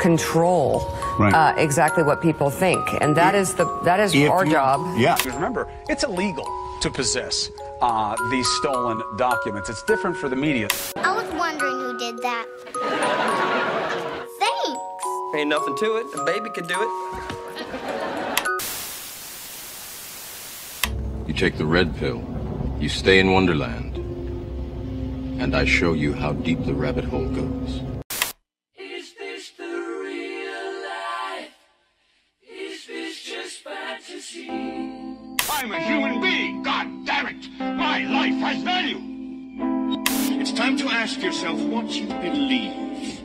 control Right. uh, exactly what people think, and that is the that is our you- job. Yeah. Remember, it's illegal to possess uh, these stolen documents. It's different for the media. I was wondering who did that. Thanks. Ain't nothing to it. A baby could do it. You take the red pill, you stay in Wonderland, and I show you how deep the rabbit hole goes. You believe.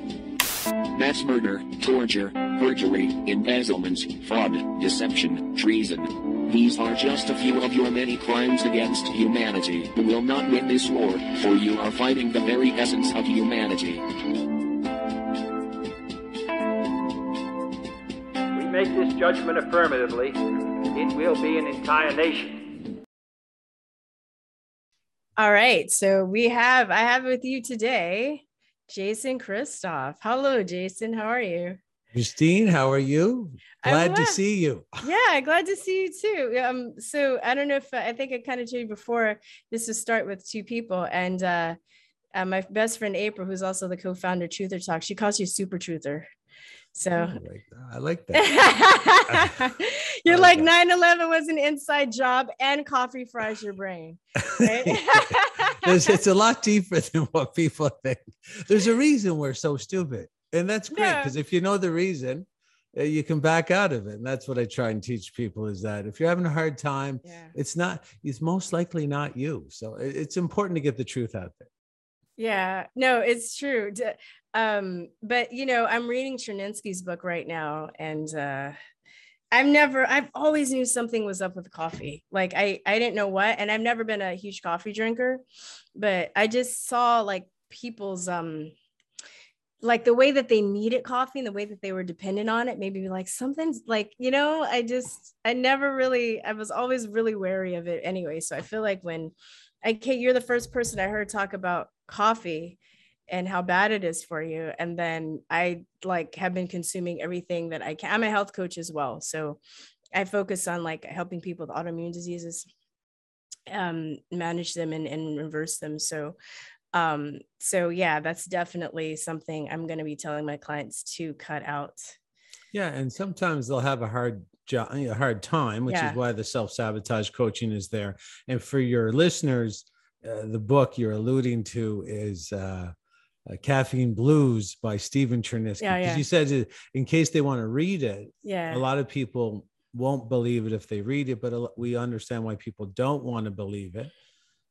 Mass murder, torture, perjury, embezzlement, fraud, deception, treason. These are just a few of your many crimes against humanity. You will not win this war, for you are fighting the very essence of humanity. We make this judgment affirmatively. It will be an entire nation. All right. So we have, I have with you today, Jason Christoff. Hello, Jason. How are you? Christine, how are you? Glad to see you. Yeah, glad to see you too. Um, so I don't know if I think I kind of told you before. This is start with two people, and uh, uh, my best friend April, who's also the co-founder of Truther Talk, she calls you Super Truther. So I like that. you're like 9/11 was an inside job, and coffee fries your brain. Right? It's a lot deeper than what people think. There's a reason we're so stupid. And that's great Yeah. because if you know the reason, uh, you can back out of it. And that's what I try and teach people is that if you're having a hard time, it's not, it's most likely not you. So it's important to get the truth out there. Yeah, no, it's true. Um, but you know, I'm reading Cherninsky's book right now, and uh, I've never, I've always knew something was up with coffee. Like I, I didn't know what, and I've never been a huge coffee drinker, but I just saw like people's um like the way that they needed coffee and the way that they were dependent on it maybe like something's like you know i just i never really i was always really wary of it anyway so i feel like when i Kate, you're the first person i heard talk about coffee and how bad it is for you and then i like have been consuming everything that i can i'm a health coach as well so i focus on like helping people with autoimmune diseases um manage them and, and reverse them so um so yeah that's definitely something i'm going to be telling my clients to cut out Yeah, and sometimes they'll have a hard job, a hard time, which Yeah. is why the self sabotage coaching is there. And for your listeners, uh, the book you're alluding to is uh, uh, Caffeine Blues by Stephen Cherniske. Yeah, Because yeah. you said in case they want to read it, Yeah. a lot of people won't believe it if they read it, but we understand why people don't want to believe it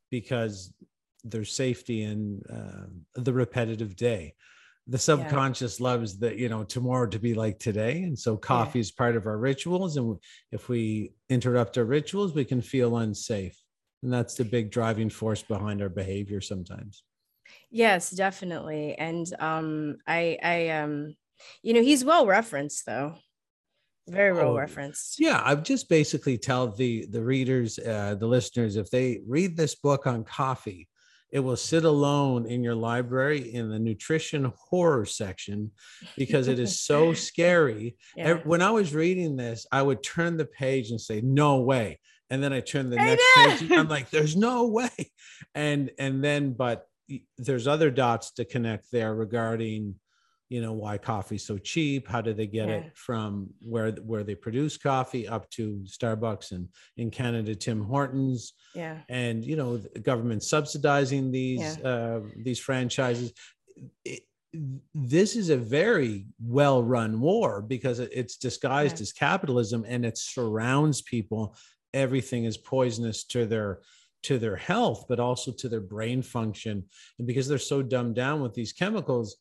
because there's safety in uh, the repetitive day. The subconscious loves that, you know, tomorrow to be like today. And so coffee is part of our rituals. And if we interrupt our rituals, we can feel unsafe. And that's the big driving force behind our behavior sometimes. Yes definitely and um i i um you know he's well referenced though very well Oh, referenced Yeah, I've just basically tell the the readers, uh, the listeners, if they read this book on coffee, it will sit alone in your library in the nutrition horror section because it is so scary. Yeah. When I was reading this, I would turn the page and say, "No way," and then I turn the I next know. page. I'm like, "There's no way," and and then but there's other dots to connect there regarding you know why coffee's so cheap how do they get Yeah. it from where where they produce coffee up to starbucks and in canada tim hortons yeah and you know the government subsidizing these Yeah. uh, these franchises It- this is a very well run war because it's disguised Yeah. as capitalism and it surrounds people everything is poisonous to their to their health but also to their brain function. And because they're so dumbed down with these chemicals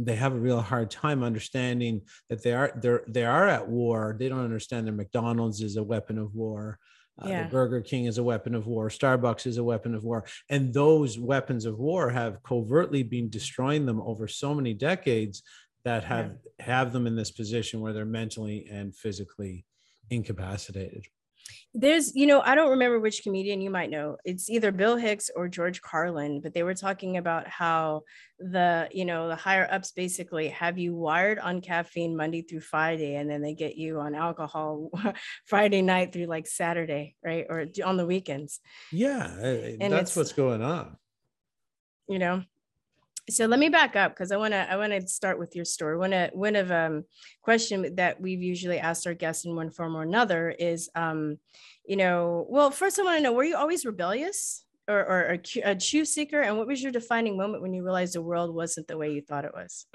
they have a real hard time understanding that they are they're they are at war. They don't understand that mcdonald's is a weapon of war. Uh, Yeah. the burger king is a weapon of war. Starbucks is a weapon of war. And those weapons of war have covertly been destroying them over so many decades that have have them in this position where they're mentally and physically incapacitated There's, you know, I don't remember which comedian you might know. It's either Bill Hicks or George Carlin, but they were talking about how the, you know, the higher ups basically have you wired on caffeine Monday through Friday, and then they get you on alcohol Friday night through like Saturday, right? Or on the weekends. Yeah, uh, And that's what's going on. you know so let me back up because i want to i want to start with your story one of one of um question that we've usually asked our guests in one form or another is um you know well first i want to know were you always rebellious or, or a, a truth seeker and what was your defining moment when you realized the world wasn't the way you thought it was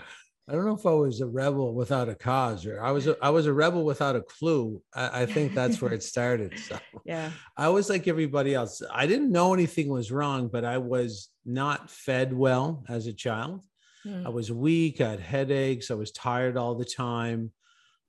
I don't know if I was a rebel without a cause, or I was a, I was a rebel without a clue. I, I think that's where it started. So yeah I was like everybody else. I didn't know anything was wrong, but I was not fed well as a child. Hmm. I was weak. I had headaches. I was tired all the time.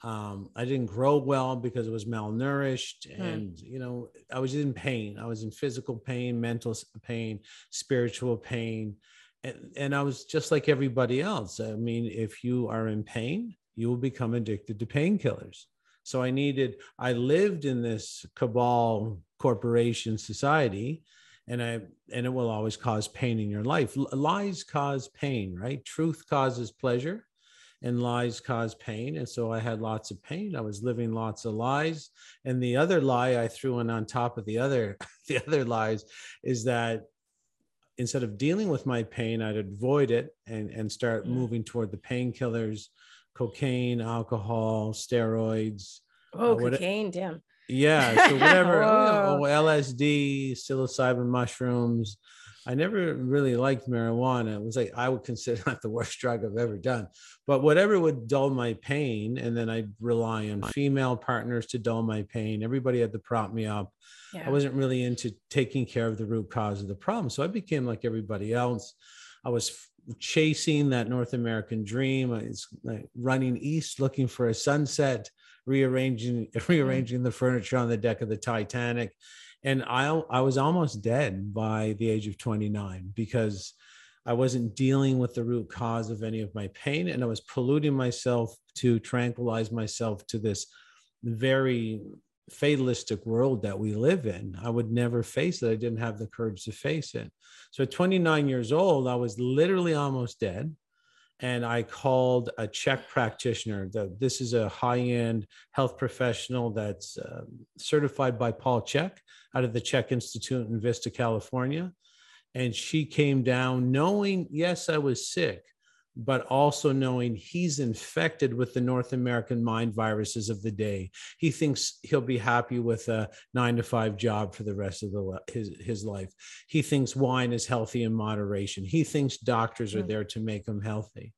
Um, I didn't grow well because I was malnourished, Hmm. and you know, I was in pain. I was in physical pain, mental pain, spiritual pain, and, and I was just like everybody else. I mean, if you are in pain, you will become addicted to painkillers. So I needed. I lived in this cabal corporation society, and I and it will always cause pain in your life. Lies cause pain, right? Truth causes pleasure and lies cause pain. And so I had lots of pain. I was living lots of lies. And the other lie I threw in on top of the other, the other lies is that instead of dealing with my pain, I'd avoid it and, and start moving toward the painkillers, cocaine, alcohol, steroids. oh uh, cocaine damn yeah. So whatever oh, oh LSD, psilocybin mushrooms. I never really liked marijuana. It was like I would consider that the worst drug I've ever done. But whatever would dull my pain, and then I'd rely on female partners to dull my pain. Everybody had to prop me up. yeah I wasn't really into taking care of the root cause of the problem. So I became like everybody else. I was f- chasing that North American dream. I was like running east looking for a sunset, rearranging rearranging the furniture on the deck of the Titanic. And I I was almost dead by the age of 29 because I wasn't dealing with the root cause of any of my pain and I was polluting myself to tranquilize myself to this very fatalistic world that we live in. I would never face it. I didn't have the courage to face it. So at 29 years old, I was literally almost dead. And I called a CHEK practitioner. The, this is a high end health professional that's um, certified by Paul Chek out of the CHEK Institute in Vista, California. And she came down knowing, yes, I was sick, but also knowing he's infected with the North American mind viruses of the day. He thinks he'll be happy with a nine to five job for the rest of the, his, his life. He thinks wine is healthy in moderation. He thinks doctors are Mm. there to make him healthy.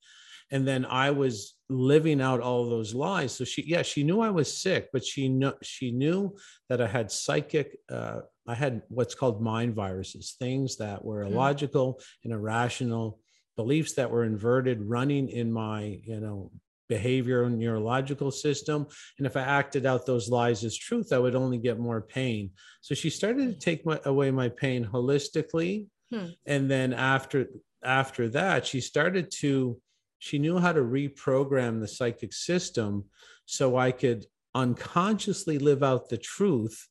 And then I was living out all those lies. So she, yeah, she knew I was sick, but she knew she knew that I had psychic, uh, I had what's called mind viruses, things that were Mm. illogical and irrational beliefs that were inverted running in my you know behavior and neurological system. And if i acted out those lies as truth i would only get more pain. So she started to take my, away my pain holistically. Hmm. and then after after that she started to she knew how to reprogram the psychic system so i could unconsciously live out the truth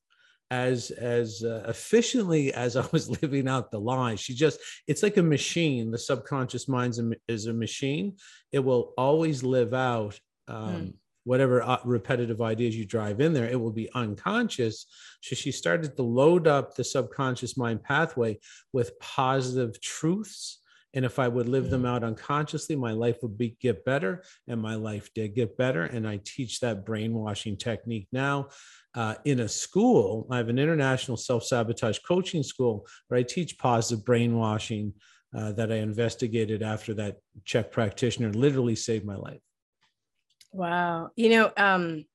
as as uh, efficiently as I was living out the lie. She just it's like a machine. The subconscious mind is a machine. It will always live out um, whatever uh, repetitive ideas you drive in there. It will be unconscious. So she started to load up the subconscious mind pathway with positive truths. And if I would live them out unconsciously, my life would be get better, and my life did get better. And I teach that brainwashing technique now uh, in a school. I have an international self sabotage coaching school where I teach positive brainwashing uh, that I investigated after that CHEK practitioner literally saved my life. Wow. You know, um,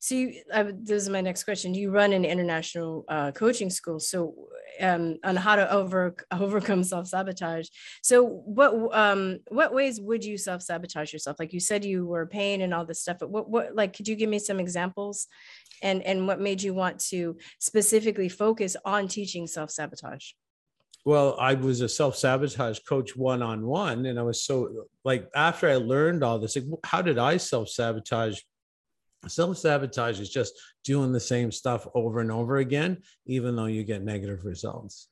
so you, I, this is my next question. You run an international uh, coaching school, so um, on how to over overcome self sabotage. So, what um, what ways would you self sabotage yourself? Like you said, you were pain and all this stuff. But what what like could you give me some examples, and and what made you want to specifically focus on teaching self sabotage? Well, I was a self sabotage coach one on one, and I was so like after I learned all this, like, how did I self sabotage? Self sabotage is just doing the same stuff over and over again, even though you get negative results.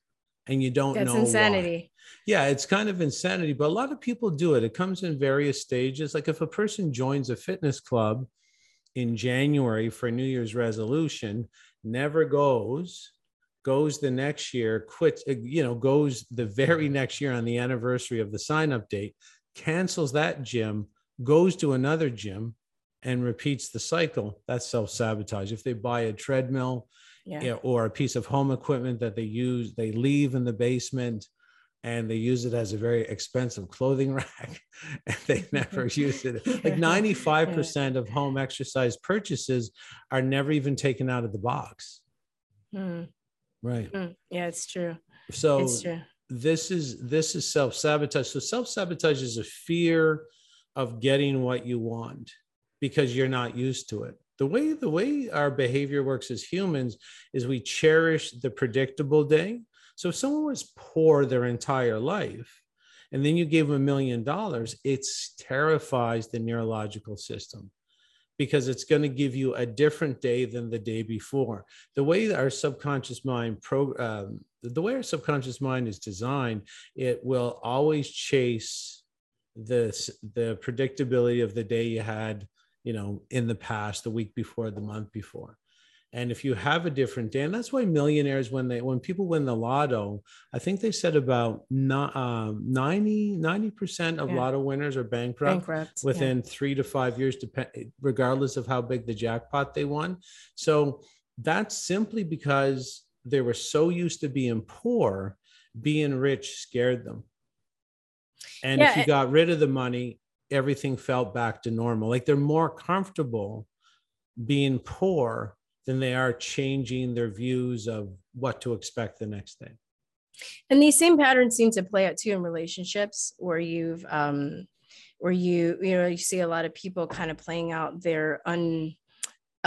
And you don't That's know why. insanity. Yeah, it's kind of insanity, but a lot of people do it. It comes in various stages. Like if a person joins a fitness club in January for a New Year's resolution, never goes, goes the next year, quits, uh, you know, goes the very next year on the anniversary of the sign up date, cancels that gym, goes to another gym, and repeats the cycle. That's self sabotage. If they buy a treadmill, Yeah. yeah, or a piece of home equipment that they use, they leave in the basement and they use it as a very expensive clothing rack and they never use it. Like 95% of home exercise purchases are never even taken out of the box. Hmm. Right. Hmm. Yeah, it's true. So it's true. this is this is self-sabotage. So self-sabotage is a fear of getting what you want because you're not used to it. The way the way our behavior works as humans is we cherish the predictable day. So if someone was poor their entire life and then you gave them a million dollars, it terrifies the neurological system because it's going to give you a different day than the day before. The way our subconscious mind pro, um, the way our subconscious mind is designed, it will always chase this the predictability of the day you had, you know, in the past, the week before, the month before. And if you have a different day, and that's why millionaires, when they when people win the lotto, I think they said about not, um, 90 percent of Yeah. lotto winners are bankrupt, Bankrupt, yeah. within three to five years, depend regardless of how big the jackpot they won. So that's simply because they were so used to being poor, being rich scared them. And Yeah, if you and- got rid of the money, everything felt back to normal. Like they're more comfortable being poor than they are changing their views of what to expect the next day. and these same patterns seem to play out too in relationships where you've um where you you know you see a lot of people kind of playing out their un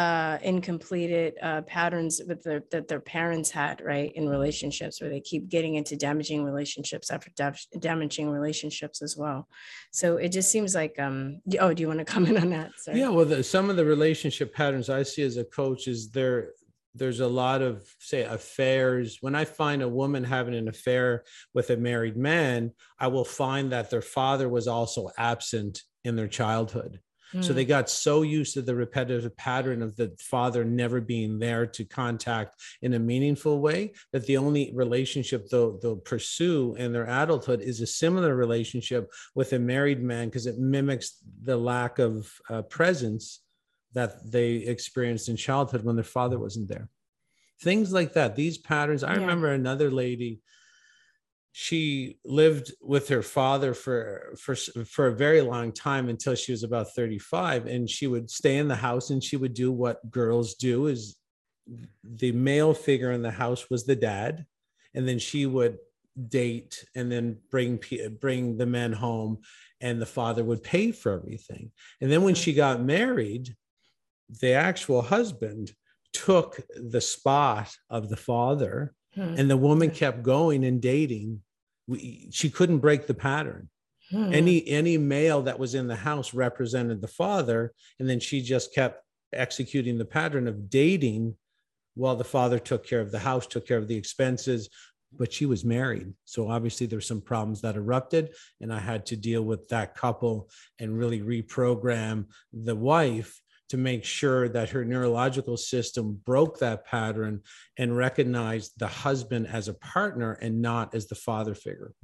uh incompleted uh patterns with their that their parents had right in relationships where they keep getting into damaging relationships after dam- damaging relationships as well so it just seems like um oh do you want to comment on that Sorry. Yeah, well, the, some of the relationship patterns I see as a coach is there. There's a lot of say affairs. When I find a woman having an affair with a married man, I will find that their father was also absent in their childhood. So Mm. they got so used to the repetitive pattern of the father never being there to contact in a meaningful way that the only relationship they'll, they'll pursue in their adulthood is a similar relationship with a married man because it mimics the lack of uh, presence that they experienced in childhood when their father wasn't there. Things like that. These patterns. I Yeah. remember another lady she lived with her father for for for a very long time until she was about 35 and she would stay in the house and she would do what girls do is the male figure in the house was the dad and then she would date and then bring bring the men home and the father would pay for everything. And then when she got married the actual husband took the spot of the father Hmm. and the woman kept going and dating. We, she couldn't break the pattern. Hmm. any any male that was in the house represented the father and then she just kept executing the pattern of dating while the father took care of the house took care of the expenses. But she was married. So obviously there's some problems that erupted and i had to deal with that couple and really reprogram the wife to make sure that her neurological system broke that pattern and recognized the husband as a partner and not as the father figure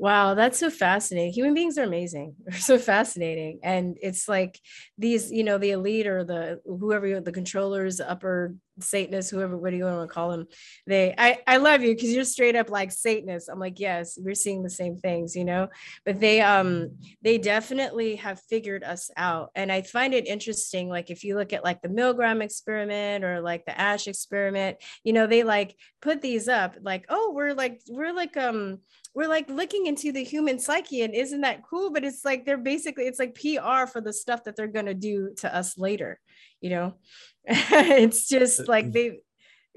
Wow, that's so fascinating. Human beings are amazing. They're so fascinating. And it's like these, you know, the elite or the whoever the controllers, upper Satanists, whoever, what do you want to call them? They I, I love you because you're straight up like Satanists. I'm like, yes, we're seeing the same things, you know. But they um they definitely have figured us out. And I find it interesting, like if you look at like the Milgram experiment or like the Asch experiment, you know, they like put these up, like, oh, we're like, we're like um we're like looking into the human psyche and isn't that cool but it's like they're basically it's like pr for the stuff that they're to do to us later you know it's just uh, like uh, they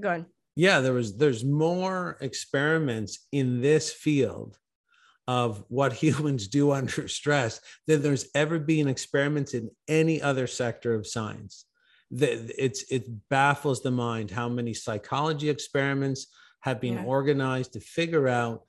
go on yeah there was there's more experiments in this field of what humans do under stress than there's ever been experiments in any other sector of science. It's it baffles the mind how many psychology experiments have been Yeah. organized to figure out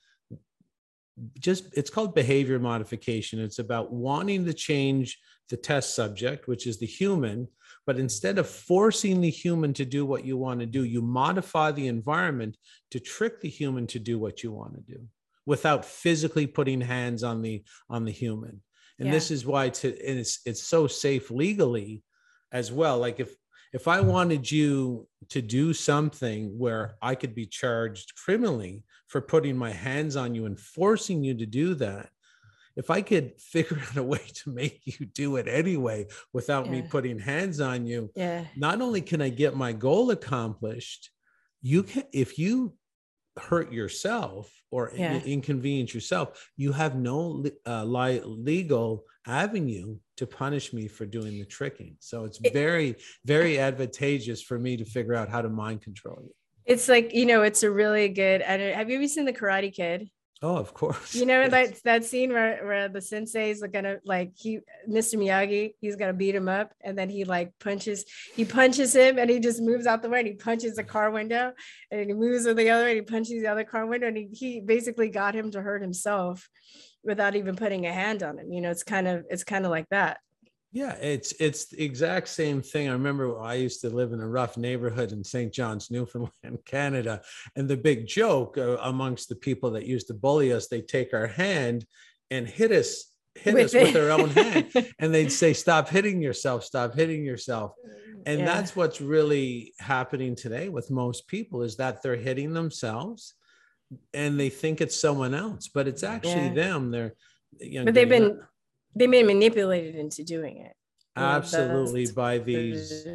just it's called behavior modification. It's about wanting to change the test subject, which is the human, but instead of forcing the human to do what you want to do, you modify the environment to trick the human to do what you want to do without physically putting hands on the on the human. And Yeah. this is why to and it's it's so safe legally as well. Like if if I wanted you to do something where I could be charged criminally for putting my hands on you and forcing you to do that, if I could figure out a way to make you do it anyway without me putting hands on you, Yeah. not only can I get my goal accomplished, you can if you hurt yourself or in- Yeah. inconvenience yourself, you have no uh, li- legal avenue to punish me for doing the tricking. So it's very, very advantageous for me to figure out how to mind control you. It's like, you know, it's a really good. I don't, have you ever seen The Karate Kid? Oh, of course. You know Yes. that that scene where, where the sensei's gonna like he Mr. Miyagi, he's gonna beat him up, and then he like punches, he punches him, and he just moves out the way, and he punches the car window, and he moves to the other, and he punches the other car window, and he, he basically got him to hurt himself without even putting a hand on him. You know, it's kind of it's kind of like that. Yeah, it's it's the exact same thing. I remember I used to live in a rough neighborhood in St. John's, Newfoundland, Canada, and the big joke uh, amongst the people that used to bully us, they take our hand and hit us hit With us with their own hand, and they'd say, "Stop hitting yourself! Stop hitting yourself!" And Yeah. that's what's really happening today with most people is that they're hitting themselves, and they think it's someone else, but it's actually Yeah. them. They're you know, But they've been they've been manipulated into doing it. Know, absolutely by these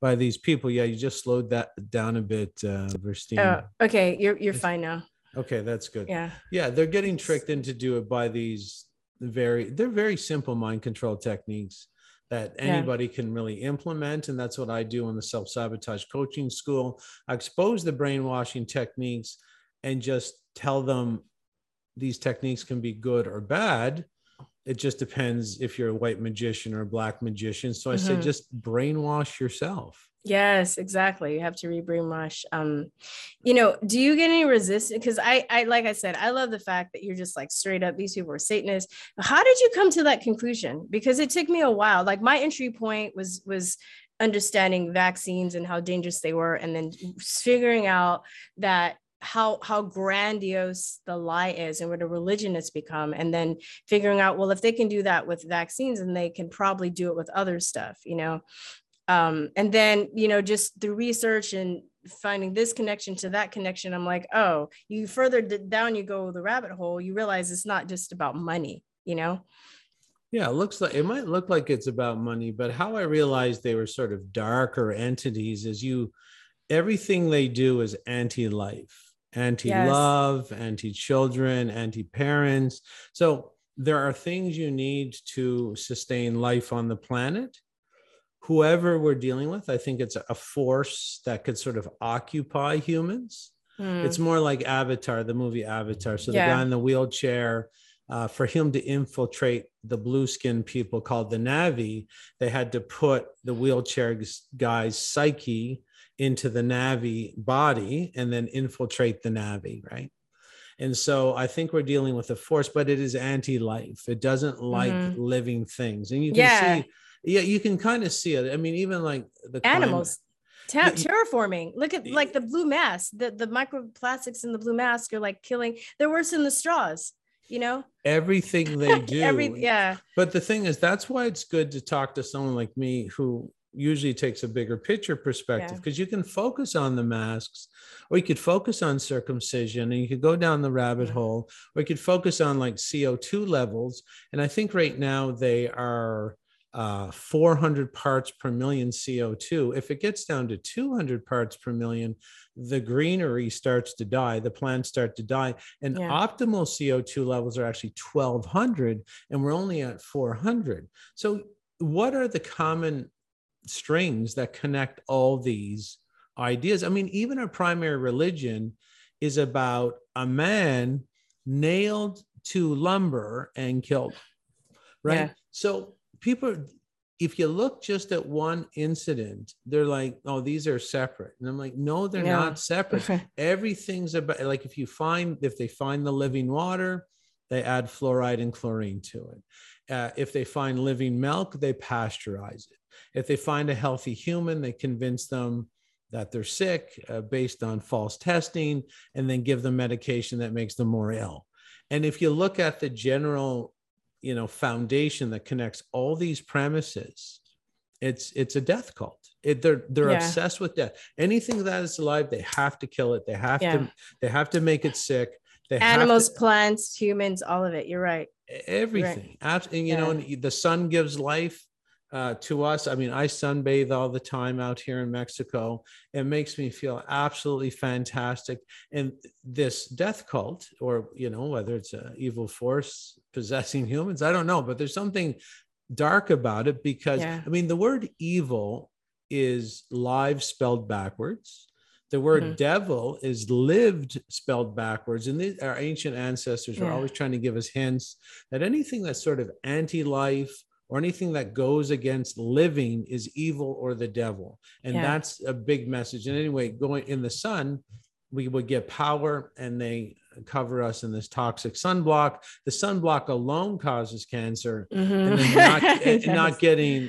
by these people. Yeah, you just slowed that down a bit, uh, Virstyne. Oh, okay, you're you're fine now. okay, that's good. Yeah. yeah, they're getting tricked into do it by these very they're very simple mind control techniques that Yeah. anybody can really implement and that's what i do in the self-sabotage coaching school i expose the brainwashing techniques and just tell them these techniques can be good or bad it just depends if you're a white magician or a black magician so i say Mhm. just brainwash yourself Yes, exactly. You have to rebrainwash. Um, you know, do you get any resistance? Because I, I, like I said, I love the fact that you're just like straight up. These people are Satanists. How did you come to that conclusion? Because it took me a while. Like my entry point was was understanding vaccines and how dangerous they were, and then figuring out that how how grandiose the lie is and what a religion it's become and then figuring out well if they can do that with vaccines and they can probably do it with other stuff you know? Um, and then you know just the research and finding this connection to that connection i'm like oh you further down you go the rabbit hole you realize it's not just about money you know? Yeah, it looks like it might look like it's about money, but how I realized they were sort of darker entities is you everything they do is anti-life, anti-love, anti-children, anti-parents. So there are things you need to sustain life on the planet. Whoever we're dealing with, I think it's a force that could sort of occupy humans. Hmm. It's more like Avatar, the movie Avatar. So the Yeah. guy in the wheelchair, uh, for him to infiltrate the blue skin people called the Na'vi, they had to put the wheelchair guy's psyche into the Na'vi body and then infiltrate the Na'vi, right? And so I think we're dealing with a force, but it is anti-life. It doesn't like Mhm. living things, and you can Yeah. see, yeah, you can kind of see it. I mean, even like the animals Te- Yeah, terraforming look at like the blue mass the, the microplastics in the blue mask are like killing they're worse than the straws you know everything they do. Every- yeah But the thing is, that's why it's good to talk to someone like me who usually takes a bigger picture perspective Yeah. because you can focus on the masks or you could focus on circumcision and you could go down the rabbit hole or you could focus on like CO2 levels. And I think right now they are uh, 400 parts per million CO2. If it gets down to 200 parts per million, the greenery starts to die, the plants start to die. And Yeah. optimal CO2 levels are actually 1200, and we're only at 400. So, what are the common strings that connect all these ideas? I mean, even our primary religion is about a man nailed to lumber and killed. Right. Yeah. So people, if you look just at one incident, they're like, oh, these are separate. And I'm like, no, they're Yeah. not separate. Everything's about like if you find if they find the living water, they add fluoride and chlorine to it. Uh, if they find living milk, they pasteurize it. If they find a healthy human, they convince them that they're sick uh, based on false testing and then give them medication that makes them more ill. And if you look at the general, you know, foundation that connects all these premises, it's it's a death cult. It, they're they're Yeah. obsessed with death. Anything that is alive, they have to kill it. They have Yeah. to they have to make it sick. They have to- Animals, plants, humans, all of it. You're right. everything you know Yeah. and the sun gives life uh, to us i mean i sunbathe all the time out here in mexico it makes me feel absolutely fantastic and this death cult or you know whether it's an evil force possessing humans i don't know but there's something dark about it because Yeah. i mean the word evil is live spelled backwards the word Mhm. devil is lived spelled backwards. And these, our ancient ancestors were Yeah. always trying to give us hints that anything that's sort of anti life or anything that goes against living is evil or the devil. And Yeah. that's a big message. And anyway, going in the sun, we would get power and they cover us in this toxic sunblock. The sunblock alone causes cancer and then Mhm. not, Yes. not getting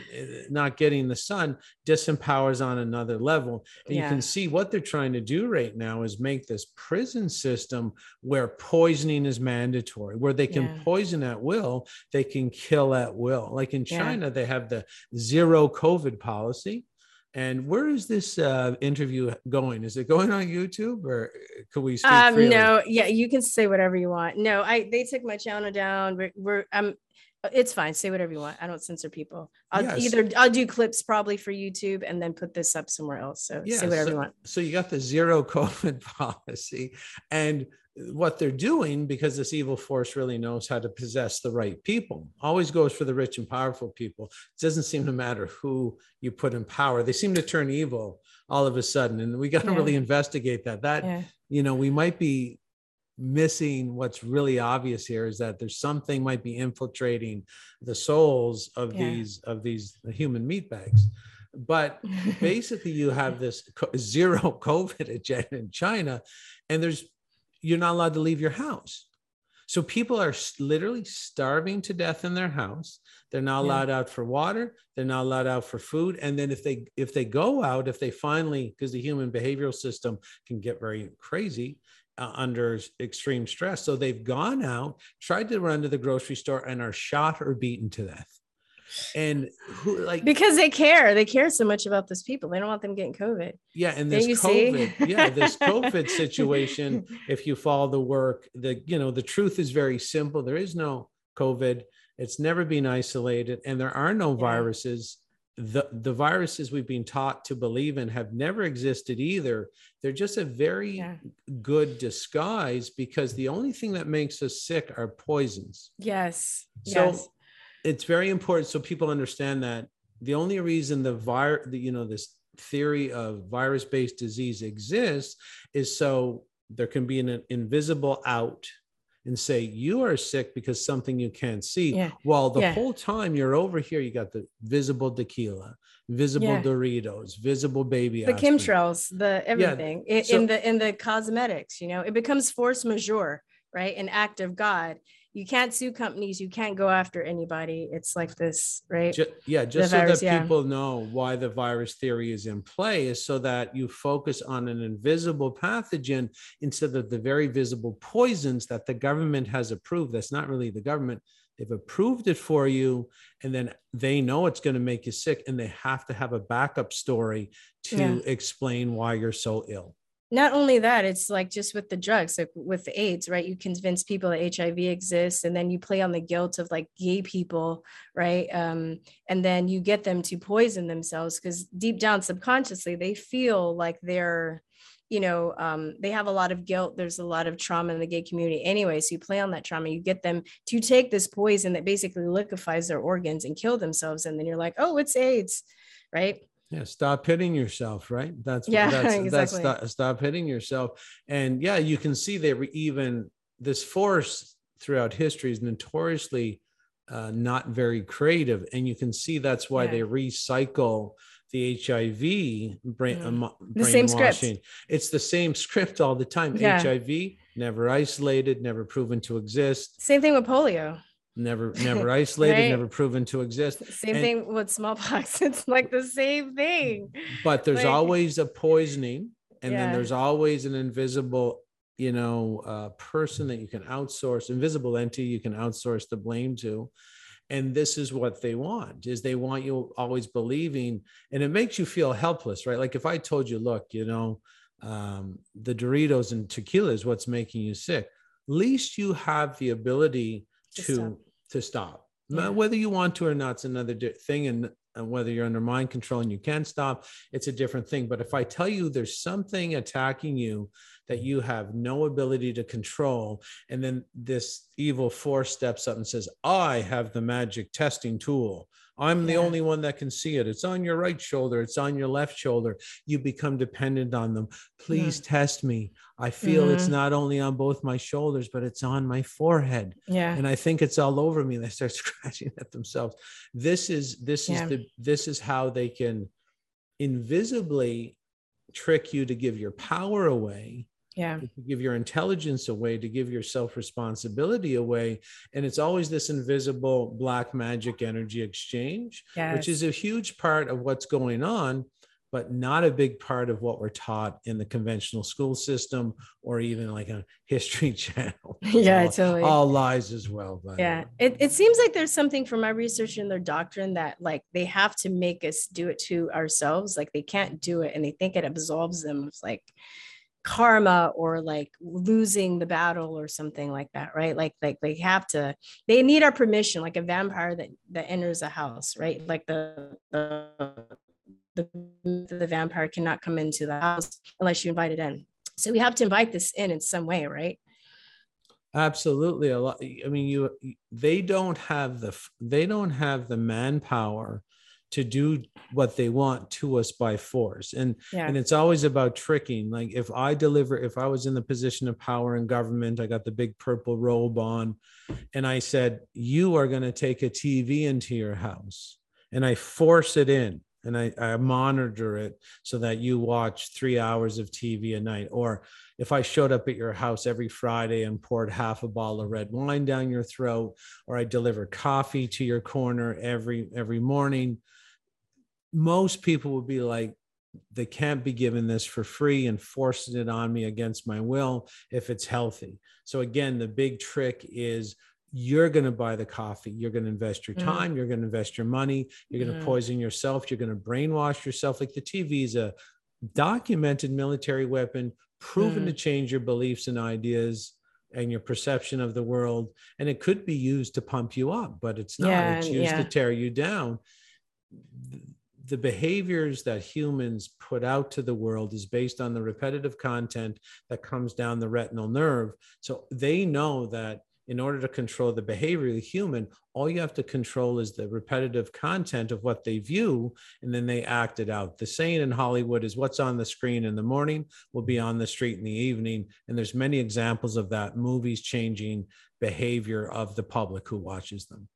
not getting the sun disempowers on another level and you can see what they're trying to do right now is make this prison system where poisoning is mandatory where they can Yeah. poison at will they can kill at will like in Yeah. china they have the zero covid policy and where is this uh, interview going? Is it going on YouTube or could we speak Um, freely? no, yeah, you can say whatever you want. No, I they took my channel down. We're, we're um it's fine. Say whatever you want. I don't censor people. I'll Yes. either I'll do clips probably for YouTube and then put this up somewhere else. So say whatever so, you want. So you got the zero COVID policy, and what they're doing because this evil force really knows how to possess the right people. Always goes for the rich and powerful people. It doesn't seem to matter who you put in power. They seem to turn evil all of a sudden, and we got to Yeah. really investigate that. That Yeah. you know we might be missing what's really obvious here is that there's something might be infiltrating the souls of Yeah. these of these human meat bags but basically you have this zero covid agenda in china and there's you're not allowed to leave your house. So people are literally starving to death in their house. They're not Yeah. allowed out for water. They're not allowed out for food. And then if they if they go out if they finally because the human behavioral system can get very crazy uh, under extreme stress. So they've gone out tried to run to the grocery store and are shot or beaten to death and who like because they care. They care so much about those people. They don't want them getting COVID. yeah and this see? covid yeah this covid situation if you follow the work the you know the truth is very simple there is no covid it's never been isolated and there are no Yeah. viruses the the viruses we've been taught to believe in have never existed either they're just a very Yeah. good disguise because the only thing that makes us sick are poisons Yes. so yes. It's very important so people understand that the only reason the virus, you know, this theory of virus-based disease exists is so there can be an invisible out and say you are sick because something you can't see. Yeah. While the Yeah. whole time you're over here, you got the visible tequila, visible Yeah. Doritos, visible baby. the aspirin. chemtrails, the everything in, so- in the in the cosmetics, you know, it becomes force majeure, right? An act of God. You can't sue companies. You can't go after anybody. It's like this, right? Ju- yeah, just virus, so that yeah. people know why the virus theory is in play is so that you focus on an invisible pathogen instead of the very visible poisons that the government has approved. That's not really the government. They've approved it for you, and then they know it's going to make you sick, and they have to have a backup story to Yeah. explain why you're so ill. Not only that it's like just with the drugs like with aids right? You convince people that hiv exists and then you play on the guilt of like gay people right? Um, and then you get them to poison themselves because deep down subconsciously they feel like they're you know um, they have a lot of guilt there's a lot of trauma in the gay community anyway so you play on that trauma you get them to take this poison that basically liquefies their organs and kill themselves and then you're like oh it's aids right Yeah, stop hitting yourself, right? That's Yeah, that's, that's exactly. stop, stop hitting yourself. And yeah, you can see they were even this force throughout history is notoriously uh, not very creative, and you can see that's why Yeah. they recycle the HIV brain, uh, mo- The same script. It's the same script all the time. Yeah. HIV never isolated, never proven to exist, Same thing with polio. Never never isolated, Right. never proven to exist. Same And- thing with smallpox. It's like the same thing. but there's Like- always a poisoning and then there's always an invisible you know uh, person that you can outsource invisible entity you can outsource the blame to and this is what they want is they want you always believing and it makes you feel helpless right like if i told you look you know um, the doritos and tequila is what's making you sick least you have the ability To to stop. Yeah. Whether you want to or not it's another di- thing and and whether you're under mind control and you can stop it's a different thing but if i tell you there's something attacking you that you have no ability to control and then this evil force steps up and says i have the magic testing tool i'm the Yeah. only one that can see it it's on your right shoulder it's on your left shoulder you become dependent on them please test me i feel it's Mhm. not only on both my shoulders but it's on my forehead Yeah. and I think it's all over me. And they start scratching at themselves. This is this Yeah. is the this is how they can invisibly trick you to give your power away, Yeah. to give your intelligence away, to give your self responsibility away. And it's always this invisible black magic energy exchange, which is a huge part of what's going on. But not a big part of what we're taught in the conventional school system or even like a history channel. Yeah, all, totally. all lies as well. yeah it, it seems like there's something from my research in their doctrine that like they have to make us do it to ourselves like they can't do it and they think it absolves them of like karma or like losing the battle or something like that right like like they have to they need our permission like a vampire that that enters a house right like the the the, the vampire cannot come into the house unless you invite it in so we have to invite this in in some way right Absolutely. A lot. I mean, you, they don't have the, they don't have the manpower to do what they want to us by force. And, yeah and it's always about tricking. Like if I deliver, if I was in the position of power in government, I got the big purple robe on and I said, you are going to take a TV into your house and I force it in and I, I monitor it so that you watch three hours of TV a night. Or if I showed up at your house every Friday and poured half a bottle of red wine down your throat, or I deliver coffee to your corner every every morning, most people would be like, they can't be given this for free and forcing it on me against my will if it's healthy. So again, the big trick is you're going to buy the coffee you're going to invest your Mm. time you're going to invest your money you're going to Mm. poison yourself you're going to brainwash yourself like the tv is a documented military weapon proven Mm. to change your beliefs and ideas and your perception of the world and it could be used to pump you up but it's not Yeah, it's used to tear you down the behaviors that humans put out to the world is based on the repetitive content that comes down the retinal nerve so they know that in order to control the behavior of the human, all you have to control is the repetitive content of what they view, and then they act it out. The saying in Hollywood is what's on the screen in the morning will be on the street in the evening. And there's many examples of that, movies changing behavior of the public who watches them.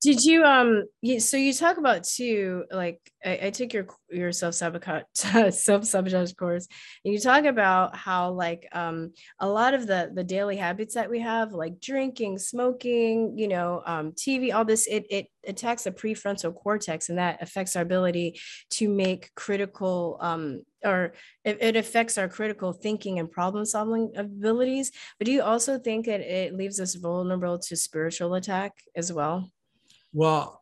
Did you um so you talk about too like I, I took your your self sabotage self sabotage course and you talk about how like um a lot of the the daily habits that we have like drinking smoking you know um TV all this it it attacks the prefrontal cortex and that affects our ability to make critical um or it, it affects our critical thinking and problem solving abilities. But do you also think that it leaves us vulnerable to spiritual attack as well Well,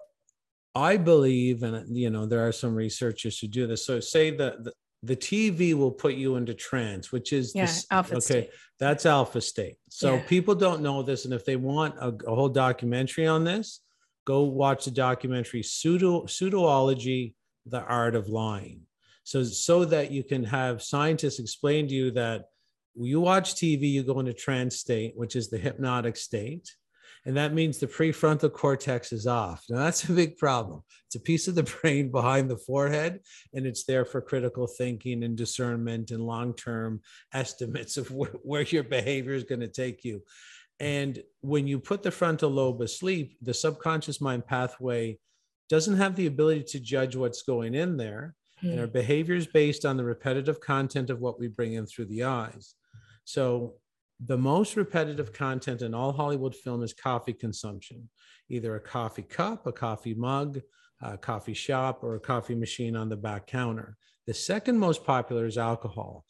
I believe, and you know, there are some researchers who do this. So, say that the, the TV will put you into trance, which is Yeah, this- alpha okay. state. That's alpha state. So Yeah. people don't know this, and if they want a, a whole documentary on this, go watch the documentary "Pseudo Pseudoology: The Art of Lying." So, so that you can have scientists explain to you that you watch TV, you go into trance state, which is the hypnotic state And that means the prefrontal cortex is off. Now, that's a big problem. It's a piece of the brain behind the forehead, and it's there for critical thinking and discernment and long term estimates of where, where your behavior is going to take you. And when you put the frontal lobe asleep, the subconscious mind pathway doesn't have the ability to judge what's going in there. And hmm. our behavior is based on the repetitive content of what we bring in through the eyes. So, the most repetitive content in all Hollywood film is coffee consumption, either a coffee cup, a coffee mug, a coffee shop, or a coffee machine on the back counter. The second most popular is alcohol.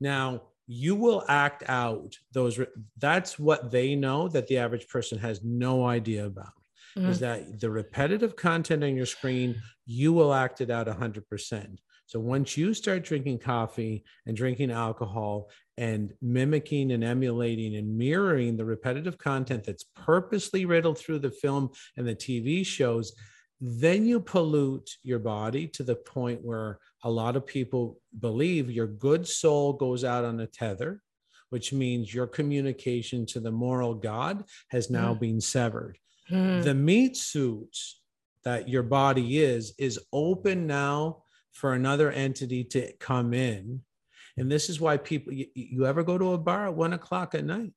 Now, you will act out those, re- that's what they know that the average person has no idea about is Mhm. that the repetitive content on your screen, you will act it out 100%. So once you start drinking coffee and drinking alcohol and mimicking and emulating and mirroring the repetitive content that's purposely riddled through the film and the TV shows, then you pollute your body to the point where a lot of people believe your good soul goes out on a tether, which means your communication to the moral God has now Mhm. been severed Mhm. the meat suit that your body is is open now for another entity to come in and this is why people you, you ever go to a bar at one o'clock at night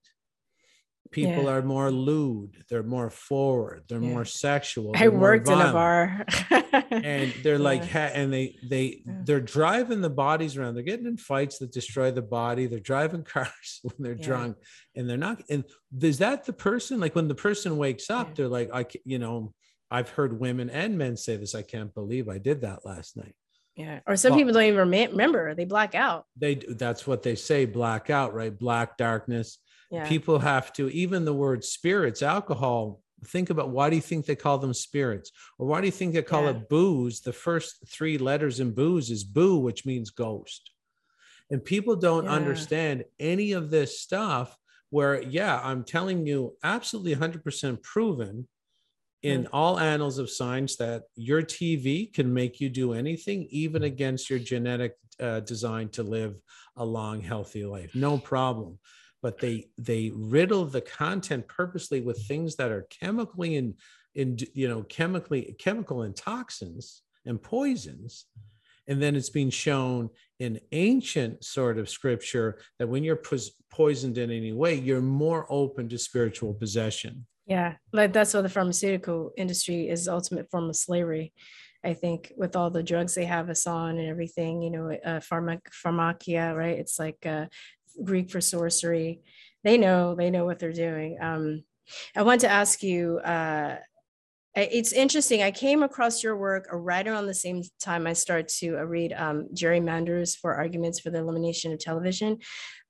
people Yeah. are more lewd they're more forward they're Yeah. more sexual I worked in a bar. and they're like Yeah. and they they they're driving the bodies around they're getting in fights that destroy the body they're driving cars when they're drunk and they're not and is that the person like when the person wakes up they're like i you know i've heard women and men say this i can't believe i did that last night yeah. Or some Well- people don't even remember. They black out. they that's what they say black out, right black darkness Yeah. people have to even the word spirits alcohol think about why do you think they call them spirits or why do you think they call Yeah. it booze the first three letters in booze is boo which means ghost and people don't Yeah. understand any of this stuff where yeah i'm telling you absolutely 100% proven in all annals of science that your tv can make you do anything even against your genetic uh, design to live a long healthy life. No problem. But they they riddle the content purposely with things that are chemically and in you know chemically chemical and toxins and poisons. And then it's being shown in ancient sort of scripture that when you're poisoned in any way you're more open to spiritual possession Yeah, like that's what the pharmaceutical industry is ultimate form of slavery. I think with all the drugs they have us on and everything, you know, uh, pharma, pharmakeia, right? It's like uh, Greek for sorcery. They know, they know what they're doing. Um, I want to ask you. Uh, it's interesting. I came across your work right around the same time I started to uh, read um, Jerry Mander's Four Arguments for the Elimination of Television.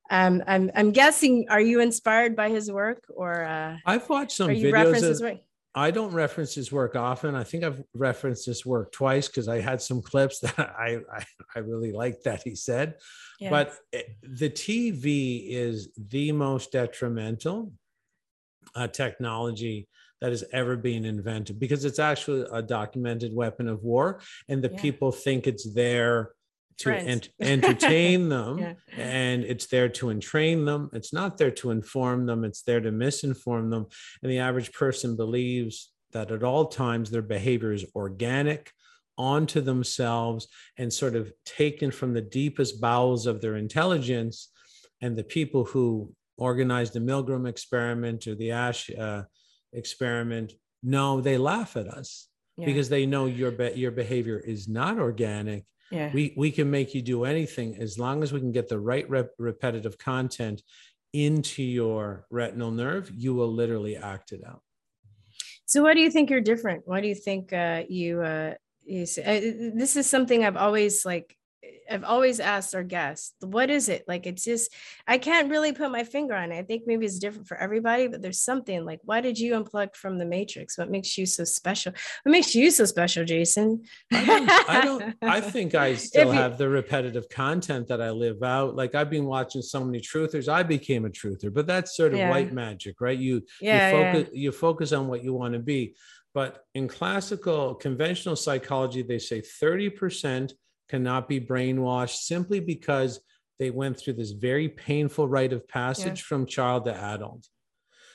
Um, I'm I'm guessing. Are you inspired by his work, or uh, i've watched some videos of? I don't reference his work often. I think I've referenced his work twice because I had some clips that I, I I really liked that he said. Yeah. But it- the TV is the most detrimental uh, technology that has ever been invented because it's actually a documented weapon of war, and the Yeah. people think it's there to ent- entertain them Yeah. and it's there to entrain them. It's not there to inform them, it's there to misinform them. And the average person believes that at all times their behavior is organic onto themselves and sort of taken from the deepest bowels of their intelligence. And the people who organized the Milgram experiment or the Asch uh, experiment, no, they laugh at us Yeah. because they know your be- your behavior is not organic yeah. we we can make you do anything as long as we can get the right rep- repetitive content into your retinal nerve you will literally act it out So why do you think you're different? Why do you think uh, you uh, you say, uh, this is something I've always like I've always asked our guests, what is it? Like it's just I can't really put my finger on it. I think maybe it's different for everybody, but there's something like why did you unplug from the matrix? What makes you so special? What makes you so special, Jason? I don't, I don't I think I still you- have the repetitive content that I live out. Like I've been watching so many truthers. I became a truther, but that's sort of Yeah. white magic, right? You Yeah, you yeah. focus you focus on what you want to be. But in classical conventional psychology, they say 30% cannot be brainwashed simply because they went through this very painful rite of passage from child to adult.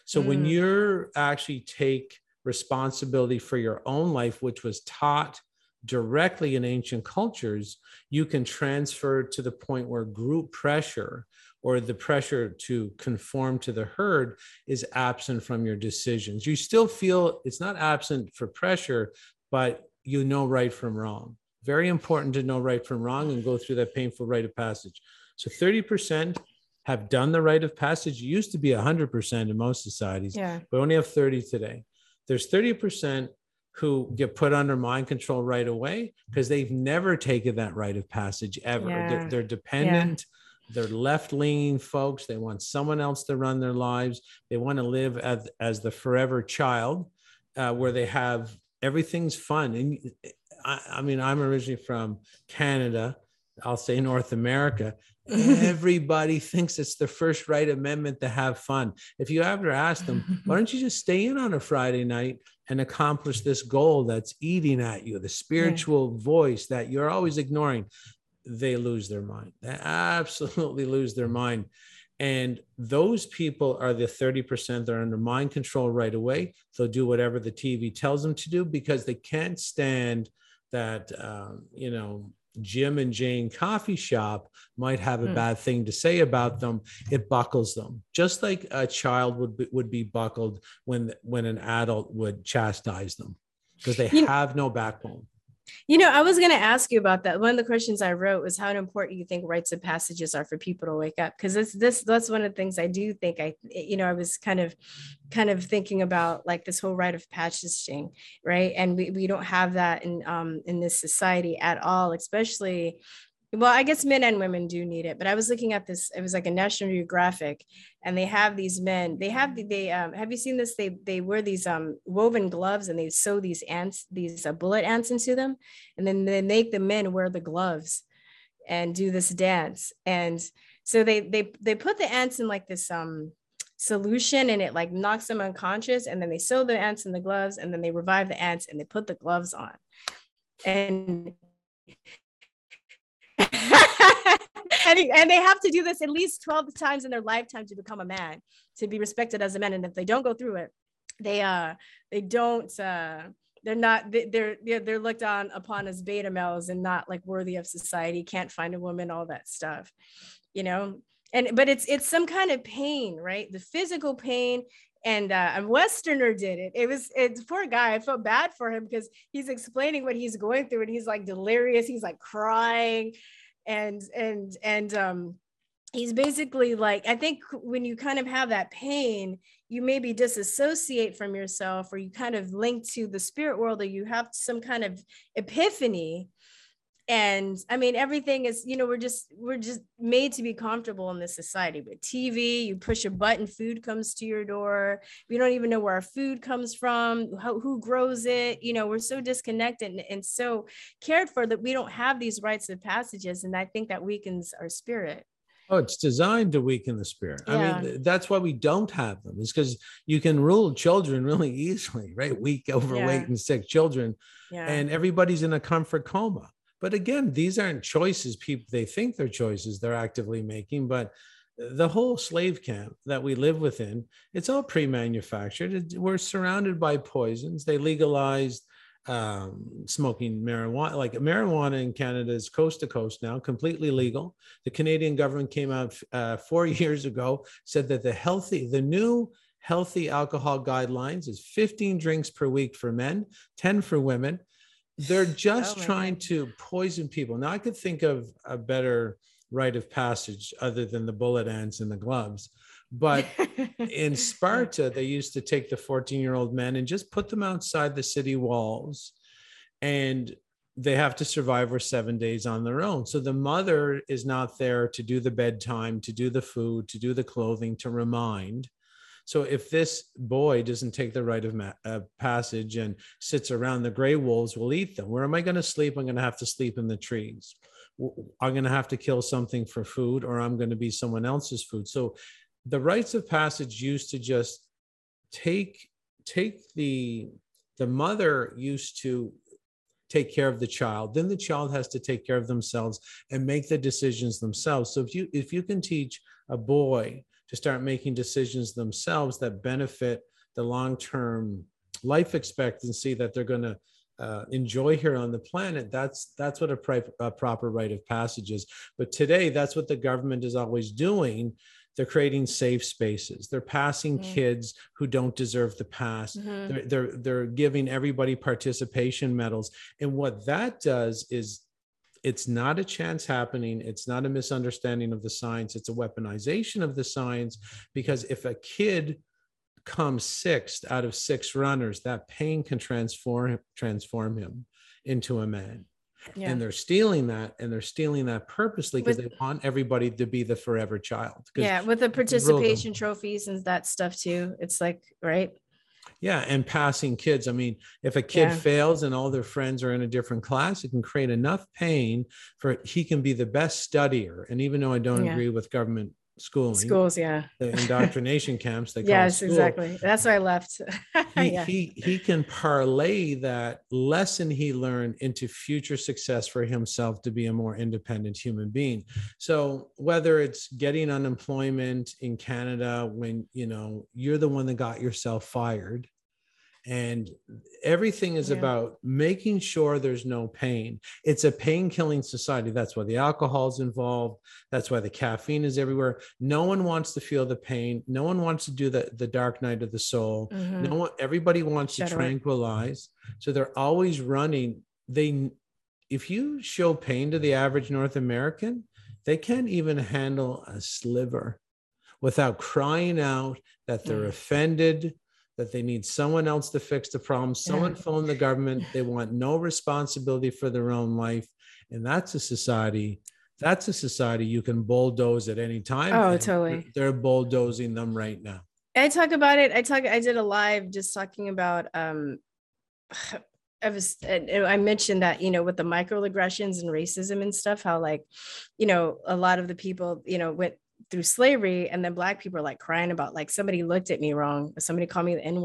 So when Mm. you're actually take responsibility for your own life, which was taught directly in ancient cultures, you can transfer to the point where group pressure or the pressure to conform to the herd is absent from your decisions. You still feel it's not absent for pressure, but you know right from wrong. Very important to know right from wrong and go through that painful rite of passage. So 30% have done the rite of passage. It used to be 100% in most societies. Yeah. We only have 30 today. There's 30% who get put under mind control right away because they've never taken that rite of passage ever. They're, they're dependent. They're left leaning folks. They want someone else to run their lives. They want to live as, as the forever child uh, where they have everything's fun. And I, I mean, I'm originally from Canada. I'll say North America. Everybody thinks it's the first right amendment to have fun. If you ever ask them, why don't you just stay in on a Friday night and accomplish this goal that's eating at you, the spiritual voice that you're always ignoring? They lose their mind. They absolutely lose their mind. And those people are the 30% that are under mind control right away. They'll do whatever the TV tells them to do because they can't stand that, um, you know, Jim and Jane coffee shop might have a Hmm. bad thing to say about them. It buckles them, just like a child would be, would be buckled when when an adult would chastise them because they You- have no backbone. You know, I was going to ask you about that. One of the questions I wrote was how important you think rites of passages are for people to wake up. Because this, this, that's one of the things I do think. I, you know, I was kind of, kind of thinking about like this whole rite of passage thing, right? And we, we don't have that in, um, in this society at all, especially. Well, I guess men and women do need it, but I was looking at this. It was like a National Geographic, and they have these men. They have the, they um. Have you seen this? They they wear these um woven gloves and they sew these ants, these uh, bullet ants into them, and then they make the men wear the gloves and do this dance and so they they they put the ants in like this um solution and it like knocks them unconscious and then they sew the ants in the gloves and then they revive the ants and they put the gloves on and and, he- and they have to do this at least 12 times in their lifetime to become a man to be respected as a man. And if they don't go through it they uh they don't uh they're not they- they're they're, they're looked on upon as beta males and not like worthy of society can't find a woman all that stuff you know? And but it's it's some kind of pain right? The physical pain and uh, a westerner did it. It was it's poor guy i felt bad for him because he's explaining what he's going through and he's like delirious he's like crying and and and um he's basically like i think when you kind of have that pain you maybe disassociate from yourself or you kind of link to the spirit world or you have some kind of epiphany and i mean everything is you know we're just we're just made to be comfortable in this society with tv you push a button food comes to your door we don't even know where our food comes from how, who grows it you know we're so disconnected and, and so cared for that we don't have these rites of passages and i think that weakens our spirit Oh, it's designed to weaken the spirit. I mean, that's why we don't have them. Is because you can rule children really easily, right? Weak, overweight, Yeah. and sick children, yeah and everybody's in a comfort coma. But again, these aren't choices people they think they're choices they're actively making. But the whole slave camp that we live within, it's all pre-manufactured. We're surrounded by poisons. They legalized um, smoking marijuana. Like marijuana in Canada is coast to coast now, completely legal. The Canadian government came out uh, four years ago, said that the healthy, the new healthy alcohol guidelines is 15 drinks per week for men, 10 for women. They're oh just Oh trying God. to poison people. Now I could think of a better rite of passage other than the bullet ants and the gloves. But in Sparta, they used to take the 14 year old men and just put them outside the city walls. And they have to survive for seven days on their own. So the mother is not there to do the bedtime, to do the food, to do the clothing, to remind. So if this boy doesn't take the rite of ma- uh, passage and sits around, the gray wolves will eat them. Where am I going to sleep? I'm going to have to sleep in the trees. I'm going to have to kill something for food, or I'm going to be someone else's food. So the rites of passage used to just take take the the mother used to take care of the child then the child has to take care of themselves and make the decisions themselves so if you if you can teach a boy to start making decisions themselves that benefit the long-term life expectancy that they're going to uh, enjoy here on the planet that's that's what a, pri- a proper rite of passage is. But today that's what the government is always doing. They're creating safe spaces. They're passing Mm. kids who don't deserve the pass. Mhm. they're, they're they're giving everybody participation medals. And what that does is it's not a chance happening it's not a misunderstanding of the science it's a weaponization of the science because if a kid comes sixth out of six runners that pain can transform transform him into a man Yeah. and they're stealing that and they're stealing that purposely because they want everybody to be the forever child yeah, with the it's a rule of- participation trophies and that stuff too. It's like, right? Yeah, and passing kids. I mean, if a kid Yeah. fails and all their friends are in a different class, it can create enough pain for he can be the best studier. And even though I don't Yeah. agree with government schooling, Schools, yeah. the indoctrination camps, they Yes, exactly. That's why I left. He, yeah. he he can parlay that lesson he learned into future success for himself to be a more independent human being. So whether it's getting unemployment in Canada when you know you're the one that got yourself fired, and everything is Yeah. about making sure there's no pain. It's a pain killing society. That's why the alcohol is involved. That's why the caffeine is everywhere. No one wants to feel the pain. No one wants to do the, the dark night of the soul. Mhm. No one, everybody wants to Shadow work. tranquilize. So they're always running. They, if you show pain to the average North American, they can't even handle a sliver without crying out that they're Mm. offended, that they need someone else to fix the problem. Someone phone the government. They want no responsibility for their own life. And that's a society. That's a society you can bulldoze at any time. Oh, totally. They're bulldozing them right now. I talk about it. I talk. I did a live just talking about. um I was. I mentioned that you know with the microaggressions and racism and stuff, how like, you know, a lot of the people you know went through slavery, and then black people are like crying about like somebody looked at me wrong, somebody called me the n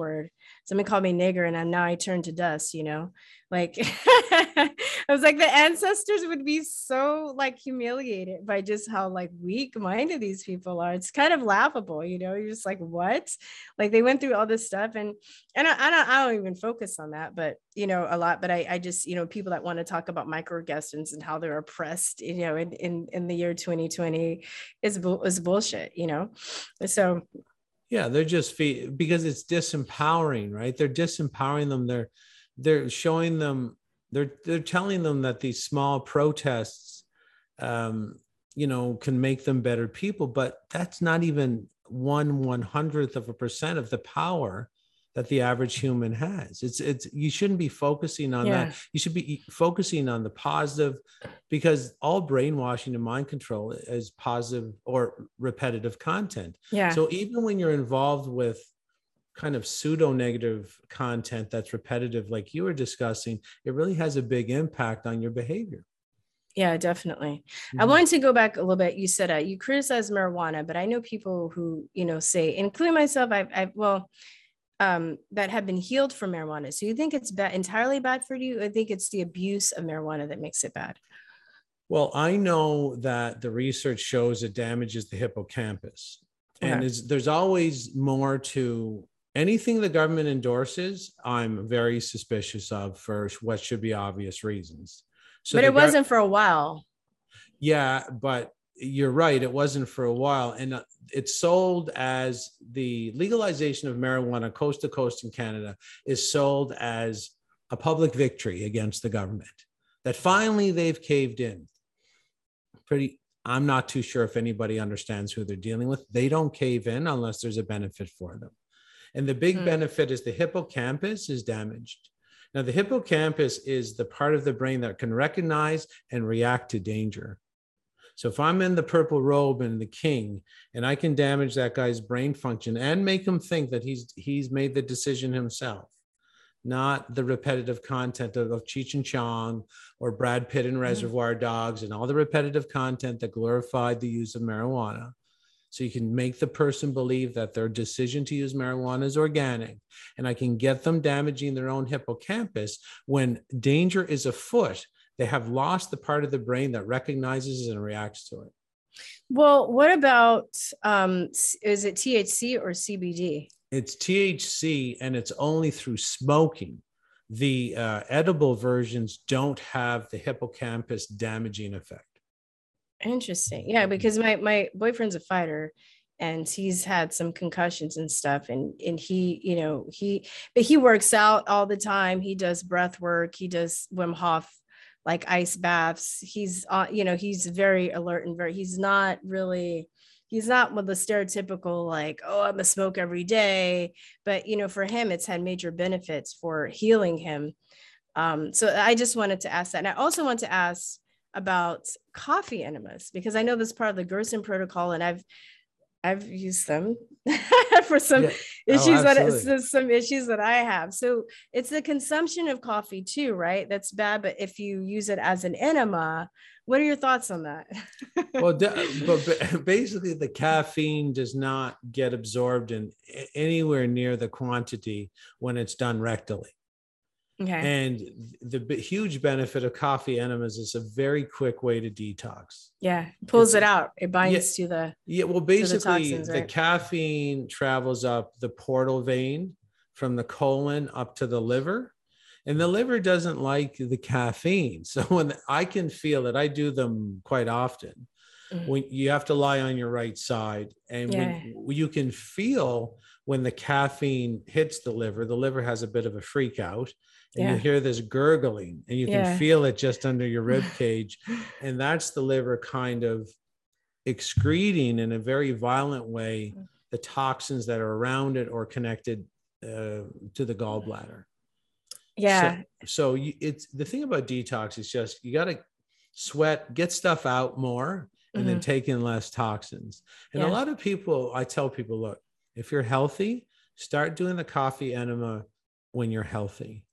somebody called me nigger, and I'm now I turn to dust. You know, like I was like the ancestors would be so like humiliated by just how like weak minded these people are. It's kind of laughable, you know. You're just like, what? Like they went through all this stuff, and and I, I don't I don't even focus on that, but you know a lot. But I I just you know people that want to talk about microaggressions and how they're oppressed, you know, in in in the year 2020 is is bullshit, you know. So Yeah, they're just fe- because it's disempowering, right? They're disempowering them. They're they're showing them. They're they're telling them that these small protests, um, you know, can make them better people. But that's not even one one hundredth of a percent of the power that the average human has. It's it's you shouldn't be focusing on Yeah. that. You should be focusing on the positive, because all brainwashing and mind control is positive or repetitive content. yeah, So even when you're involved with kind of pseudo negative content that's repetitive, like you were discussing, it really has a big impact on your behavior. Yeah, definitely. I Mhm. wanted to go back a little bit. You said uh, you criticize marijuana, but I know people who, you know, say, including myself, I've, I've well, um, that have been healed from marijuana. So you think it's bad, entirely bad for you? I think it's the abuse of marijuana that makes it bad. Well, I know that the research shows it damages the hippocampus. And Okay. there's, there's always more to anything the government endorses, I'm very suspicious of for what should be obvious reasons. So but it wasn't for a while. Yeah, but you're right. It wasn't for a while. And uh, it's sold as the legalization of marijuana coast to coast in Canada is sold as a public victory against the government. That finally they've caved in. Pretty, I'm not too sure if anybody understands who they're dealing with. They don't cave in unless there's a benefit for them. And the big Hmm. benefit is the hippocampus is damaged. Now, the hippocampus is the part of the brain that can recognize and react to danger. So if I'm in the purple robe and the king, and I can damage that guy's brain function and make him think that he's he's made the decision himself, not the repetitive content of, of Cheech and Chong or Brad Pitt and mm-hmm. Reservoir Dogs and all the repetitive content that glorified the use of marijuana. So you can make the person believe that their decision to use marijuana is organic, and I can get them damaging their own hippocampus when danger is afoot they have lost the part of the brain that recognizes and reacts to it. Well, what about um is it THC or CBD? It's THC and it's only through smoking. The uh, edible versions don't have the hippocampus damaging effect. Interesting. Yeah, because my my boyfriend's a fighter and he's had some concussions and stuff and and he, you know, he but he works out all the time. He does breath work, he does Wim Hof like ice baths. He's uh, you know, he's very alert and very he's not really he's not with the stereotypical like, oh, I'm a smoke every day, but you know, for him it's had major benefits for healing him. Um, so I just wanted to ask that. And I also want to ask about coffee enemas because I know this part of the Gerson protocol and I've I've used them for some Yeah. Oh, issues that some issues that I have. So it's the consumption of coffee too, right? That's bad. But if you use it as an enema, what are your thoughts on that? well, but ba- basically, the caffeine does not get absorbed in anywhere near the quantity when it's done rectally. Okay. And the b- huge benefit of coffee enemas is a very quick way to detox. yeah, pulls it's- it out. It binds to the Yeah, well, basically, toxins, the right? caffeine travels up the portal vein from the colon up to the liver, and the liver doesn't like the caffeine. So when I can feel it, I do them quite often. Mhm. When you have to lie on your right side, and when you can feel when the caffeine hits the liver, the liver has a bit of a freak out, and Yeah. you hear this gurgling, and you Yeah. can feel it just under your rib cage, and that's the liver kind of excreting in a very violent way Mm. the toxins that are around it or connected uh, to the gallbladder. yeah. So, so you, it's the thing about detox is just you got to sweat, get stuff out more, and then take in less toxins. And a Mm-hmm. Lot of people, I tell people, look, if you're healthy, start doing the coffee enema when you're healthy.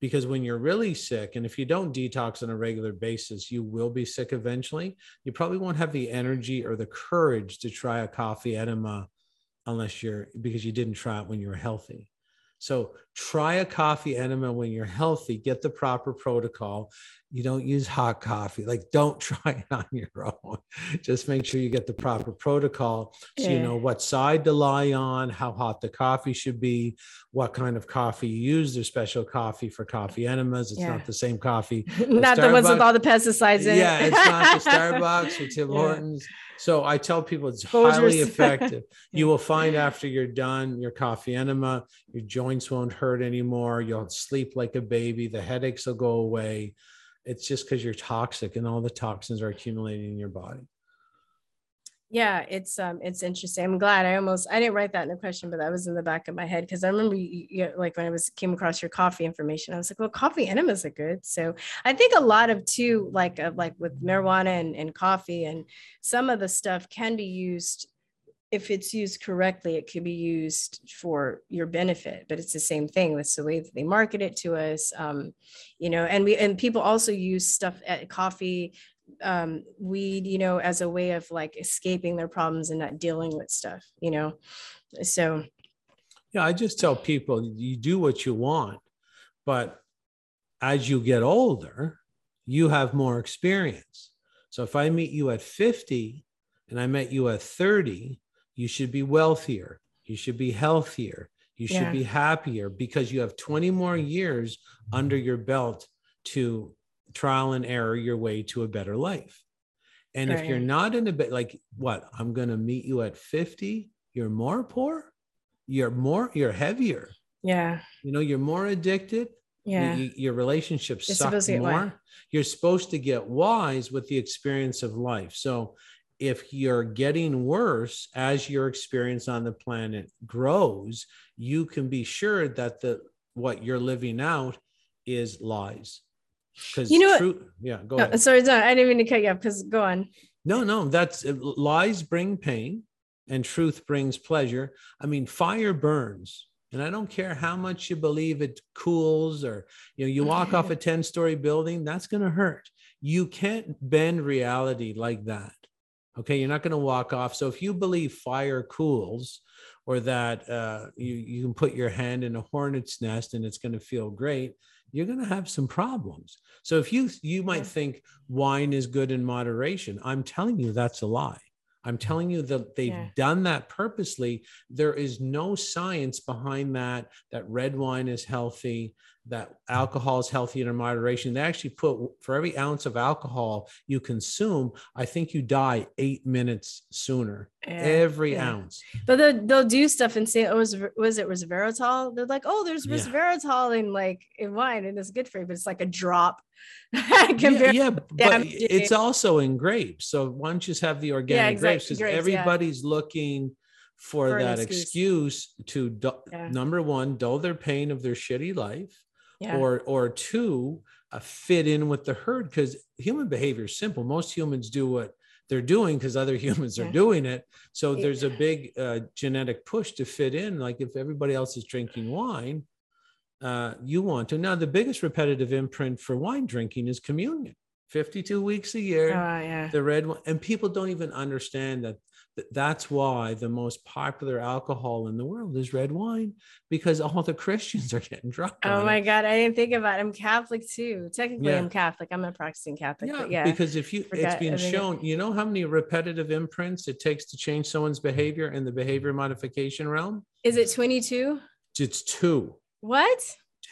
Because when you're really sick, and if you don't detox on a regular basis, you will be sick eventually. You probably won't have the energy or the courage to try a coffee enema unless you're because you didn't try it when you were healthy. So try a coffee enema when you're healthy, get the proper protocol. You don't use hot coffee. Like don't try it on your own. Just make sure you get the proper protocol so you know what side to lie on, how hot the coffee should be, what kind of coffee you use. There's special coffee for coffee enemas. It's Yeah. not the same coffee. Not the ones with all the pesticides in yeah, it. it's not the Starbucks or Tim Yeah. Hortons. So I tell people it's Folgers. highly effective. You will find after you're done your coffee enema, your joints won't hurt anymore. You'll sleep like a baby. The headaches will go away. It's just because you're toxic and all the toxins are accumulating in your body. yeah it's um it's interesting i'm glad i almost i didn't write that in the question but that was in the back of my head because i remember you, you, like when i was came across your coffee information i was like well coffee enemas are good so i think a lot of too like uh, like with marijuana and, and coffee and some of the stuff can be used if it's used correctly it could be used for your benefit but it's the same thing that's the way that they market it to us um you know and we and people also use stuff at coffee um weed you know as a way of like escaping their problems and not dealing with stuff you know so Yeah, I just tell people you do what you want, but as you get older, you have more experience. So if I meet you at 50 and I met you at 30, you should be wealthier, you should be healthier, you should Yeah. be happier because you have 20 more years under your belt to trial and error your way to a better life. And if you're not in a bit like what, I'm going to meet you at 50, you're more poor, you're more, you're heavier, yeah you know, you're more addicted. yeah you- your relationships You're suck supposed to get more. You're supposed to get wise with the experience of life. So if you're getting worse as your experience on the planet grows, you can be sure that the what you're living out is lies. Because You know what- true, yeah, go No, ahead. sorry no, i didn't mean to cut you off because go on No, no, that's uh, lies bring pain and truth brings pleasure. I mean, fire burns. And I don't care how much you believe it cools or you know, you walk off a 10-story building, that's going to hurt. You can't bend reality like that. Okay, you're not going to walk off. So if you believe fire cools or that uh, you, you can put your hand in a hornet's nest and it's going to feel great, you're going to have some problems. So if you you might think wine is good in moderation, I'm telling you that's a lie. I'm telling you that they've Yeah. done that purposely. There is no science behind that, that red wine is healthy, that alcohol is healthy in moderation. They actually put for every ounce of alcohol you consume, I think you die eight minutes sooner. Yeah, every yeah. ounce. But they'll, they'll do stuff and say, oh, was, was it resveratrol? They're like, oh, there's Yeah. in like in wine and it's good for you, but it's like a drop. Yeah, yeah, but it's also in grapes. So why don't you just have the organic exact- grapes? Because everybody's looking for, For that excuse. excuse, to du- number one, dull their pain of their shitty life, Yeah. or or two, uh, fit in with the herd. Because human behavior is simple. Most humans do what they're doing because other humans are doing it. So Yeah. there's a big uh, genetic push to fit in. Like if everybody else is drinking wine, uh, you want to. Now, the biggest repetitive imprint for wine drinking is communion. 52 weeks a year, Oh, yeah. the red one. And people don't even understand that that's why the most popular alcohol in the world is red wine because all the Christians are getting drunk. Oh my it. God. I didn't think about it. I'm Catholic too. Technically, Yeah. I'm Catholic. I'm a practicing Catholic. Yeah, yeah. because if you, it's Forgot been shown, you know how many repetitive imprints it takes to change someone's behavior in the behavior modification realm? Is it 22? It's two, What?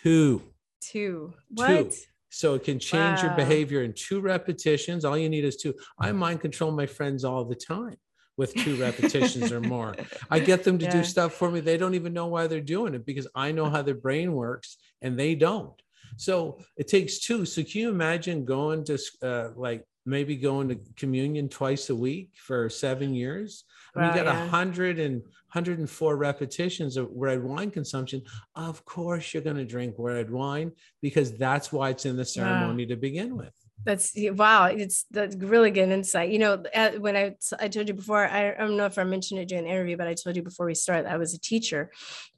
two. Two. two. What? So it can change your behavior in two repetitions. All you need is two. I mind control my friends all the time with two repetitions or more. I get them to Yeah. do stuff for me. They don't even know why they're doing it because I know how their brain works and they don't. So it takes two. So can you imagine going to uh, like maybe going to communion twice a week for seven years? I mean, Wow, you got a yeah. hundred and 104 repetitions of red wine consumption. Of course, you're going to drink red wine because that's why it's in the ceremony to begin with. That's wow. It's that's really good insight. You know, uh, when I I told you before, I, I don't know if I mentioned it during the interview, but I told you before we started, I was a teacher,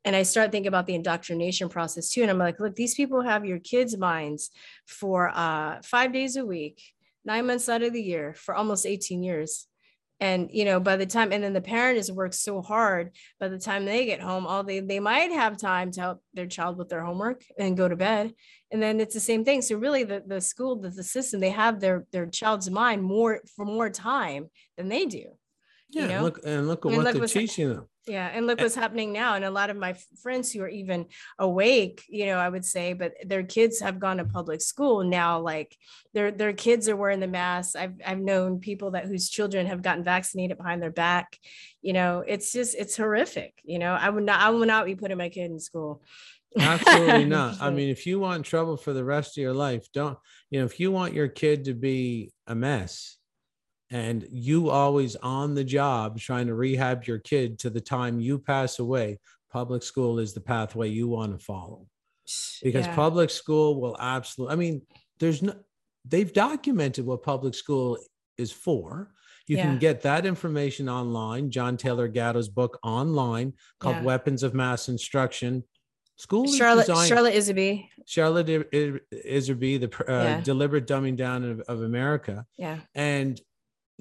and I start thinking about the indoctrination process too. And I'm like, look, these people have your kids' minds for uh, five days a week, nine months out of the year, for almost 18 years. And you know, by the time, and then the parent has worked so hard. By the time they get home, all they they might have time to help their child with their homework and go to bed and then it's the same thing so really the, the school the, the system they have their their child's mind more for more time than they do Yeah, you and look and look at And what look they're teaching them. yeah and look what's happening now and a lot of my friends who are even awake you know i would say but their kids have gone to public school now like their their kids are wearing the masks. I've i've known people that whose children have gotten vaccinated behind their back. You know it's just it's horrific you know? I would not i would not be putting my kid in school. Absolutely not. I mean, if you want trouble for the rest of your life, don't, you know, if you want your kid to be a mess and you always on the job trying to rehab your kid to the time you pass away, public school is the pathway you want to follow. Because Yeah. public school will absolutely, I mean, there's no, they've documented what public school is for. You Yeah. can get that information online. John Taylor Gatto's book online called Yeah. Weapons of Mass Instruction. School charlotte designed- Charlotte Iserbyt Charlotte I- I- the uh, deliberate dumbing down of, of America. yeah And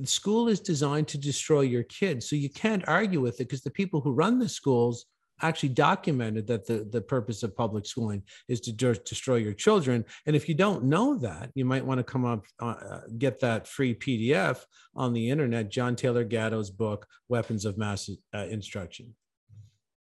school is designed to destroy your kids. So you can't argue with it because the people who run the schools actually documented that the, the purpose of public schooling is to de- destroy your children. And if you don't know that, you might want to come up, uh, get that free PDF on the internet, John Taylor Gatto's book, Weapons of Mass uh, Instruction.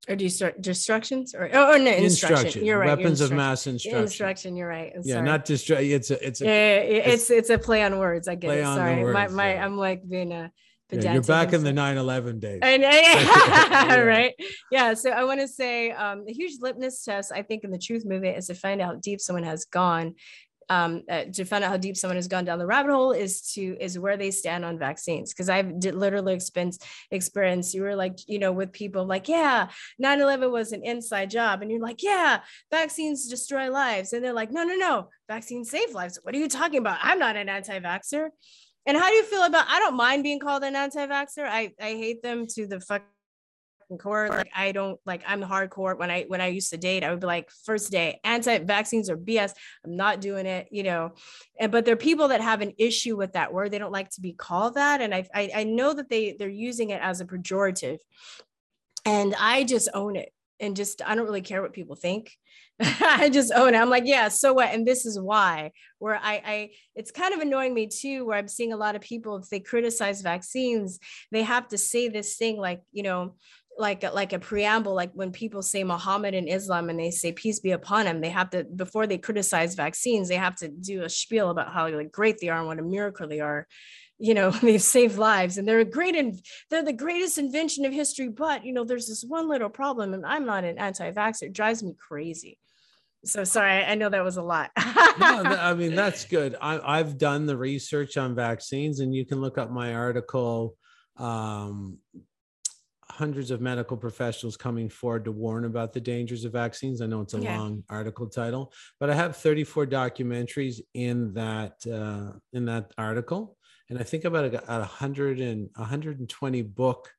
Or do you start destructions or oh, oh no instruction. Instruction, You're right. weapons of mass instruction. Instruction. You're right. I'm Yeah, sorry. not destroy. It's a, it's a, yeah, yeah, yeah, it's- it's it's a play on words. I get it. Sorry, my words, my yeah. I'm like being a Yeah, pedantic. you're back in the sorry. 9 11 days. And, Yeah. right. Yeah. So I want to say um, a huge litmus test, I think, in the truth movement is to find out how deep someone has gone. Um, uh, to find out how deep someone has gone down the rabbit hole is to is where they stand on vaccines. Because I've did literally experience experience. You were like, you know, with people like, yeah, 9-11 was an inside job. And you're like, yeah, vaccines destroy lives. And they're like, no, no, no, vaccines save lives. What are you talking about? I'm not an anti-vaxxer. And how do you feel about I don't mind being called an anti-vaxxer. I, I hate them to the fuck core like i don't like i'm hardcore when i when i used to date i would be like first day anti-vaccines or bs i'm not doing it you know and but there are people that have an issue with that word they don't like to be called that and i i, I know that they they're using it as a pejorative and i just own it and just I don't really care what people think. I just own it. I'm like, yeah, so what? And this is why. Where I, I, it's kind of annoying me too. Where I'm seeing a lot of people, if they criticize vaccines, they have to say this thing like, you know, like like a preamble like when people say muhammad and islam and they say peace be upon him they have to before they criticize vaccines they have to do a spiel about how like great they are and what a miracle they are you know they've saved lives and they're a great and they're the greatest invention of history but you know there's this one little problem and i'm not an anti-vaxxer it drives me crazy so sorry i know that was a lot no, I mean that's good. I, I've done the research on vaccines, and you can look up my article. Um, hundreds of medical professionals coming forward to warn about the dangers of vaccines. I know it's a Yeah. long article title, but I have 34 documentaries in that uh, in that article, and I think about a, a hundred and 120 book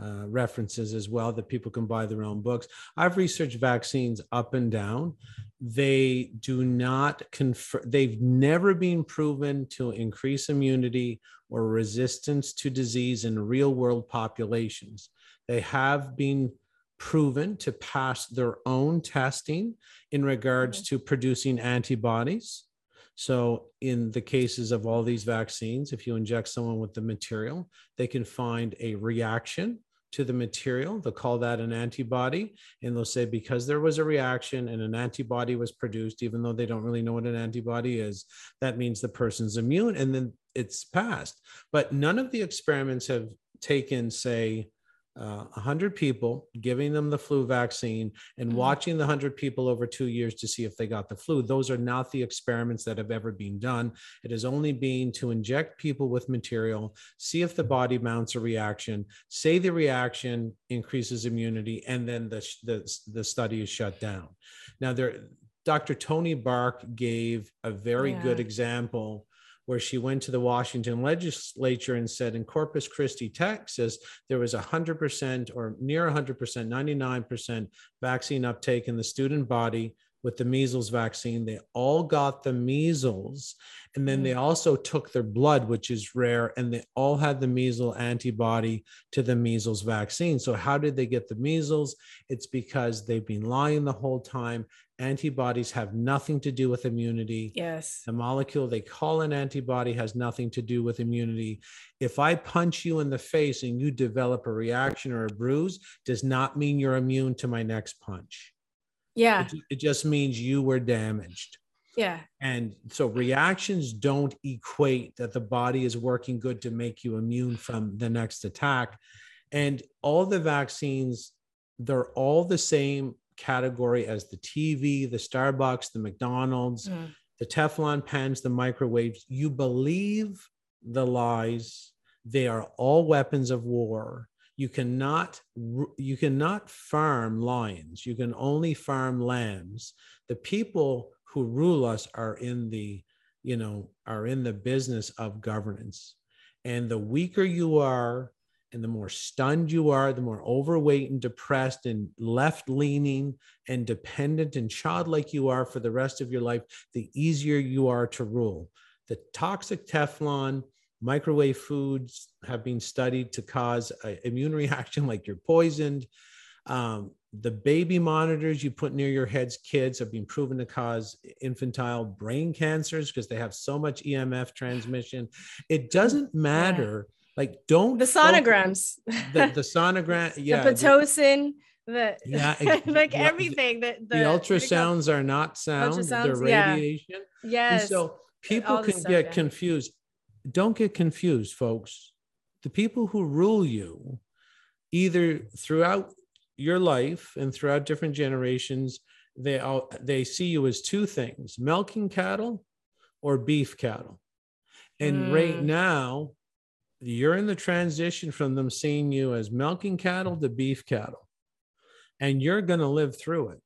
uh, references as well that people can buy their own books. I've researched vaccines up and down. They do not confer, they've never been proven to increase immunity or resistance to disease in real world populations. They have been proven to pass their own testing in regards mm-hmm. to producing antibodies. So, in the cases of all these vaccines, if you inject someone with the material, they can find a reaction to the material. They'll call that an antibody. And they'll say, because there was a reaction and an antibody was produced, even though they don't really know what an antibody is, that means the person's immune and then it's passed. But none of the experiments have taken, say, uh, 100 people, giving them the flu vaccine and Mhm. watching the 100 people over two years to see if they got the flu. Those are not the experiments that have ever been done. It has only been to inject people with material, see if the body mounts a reaction, say the reaction increases immunity, and then the, the, the study is shut down. Now, there, Dr. Toni Bark gave a very good example where she went to the Washington legislature and said in Corpus Christi, Texas, there was 100% or near 100%, 99% vaccine uptake in the student body with the measles vaccine. They all got the measles. And then they mm. also took their blood, which is rare, and they all had the measles antibody to the measles vaccine. So, how did they get the measles? It's because they've been lying the whole time. Antibodies have nothing to do with immunity. yes The molecule they call an antibody has nothing to do with immunity. If I punch you in the face and you develop a reaction or a bruise, does not mean you're immune to my next punch. Yeah It, it just means you were damaged. yeah And so reactions don't equate that the body is working good to make you immune from the next attack. And all the vaccines, they're all the same category as the TV, the Starbucks, the McDonald's, Mm. the Teflon pans, the microwaves. You believe the lies. They are all weapons of war. You cannot you cannot farm lions. You can only farm lambs. The people who rule us are in the you know are in the business of governance. And the weaker you are, and the more stunned you are, the more overweight and depressed and left leaning and dependent and childlike you are for the rest of your life, the easier you are to rule. The toxic Teflon, microwave foods have been studied to cause an immune reaction like you're poisoned. Um, the baby monitors you put near your heads, kids, have been proven to cause infantile brain cancers because they have so much EMF transmission. It doesn't matter. Like, don't the sonograms the, the sonogram, yeah, the the, pitocin the Yeah, ex- like yeah, everything that the the, what do you call- ultrasounds are not sound, they're Ultrasounds, yeah. radiation. And yes so people can stuff, get yeah. confused. Don't get confused, folks. The people who rule you, either throughout your life and throughout different generations, they all they see you as two things: milking cattle or beef cattle. And right Mm. now, you're in the transition from them seeing you as milking cattle to beef cattle, and you're going to live through it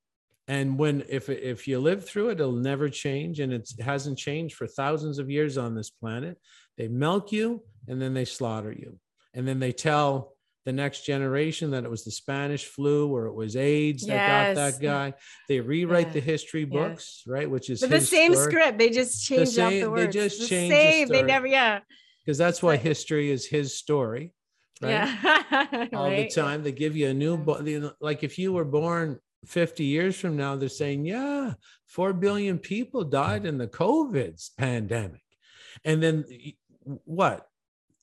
and when if if you live through it it'll never change and it's, it hasn't changed for thousands of years on this planet they milk you and then they slaughter you and then they tell the next generation that it was the spanish flu or it was aids that got that guy they rewrite Yeah. the history Yes. books right which is the same story. script they just change same- the they just the change the same they never yeah because that's why history is his story right? Yeah. all Right? the time. They give you a new, bo- you like if you were born 50 years from now, they're saying, yeah, 4 billion people died in the COVID pandemic. And then what?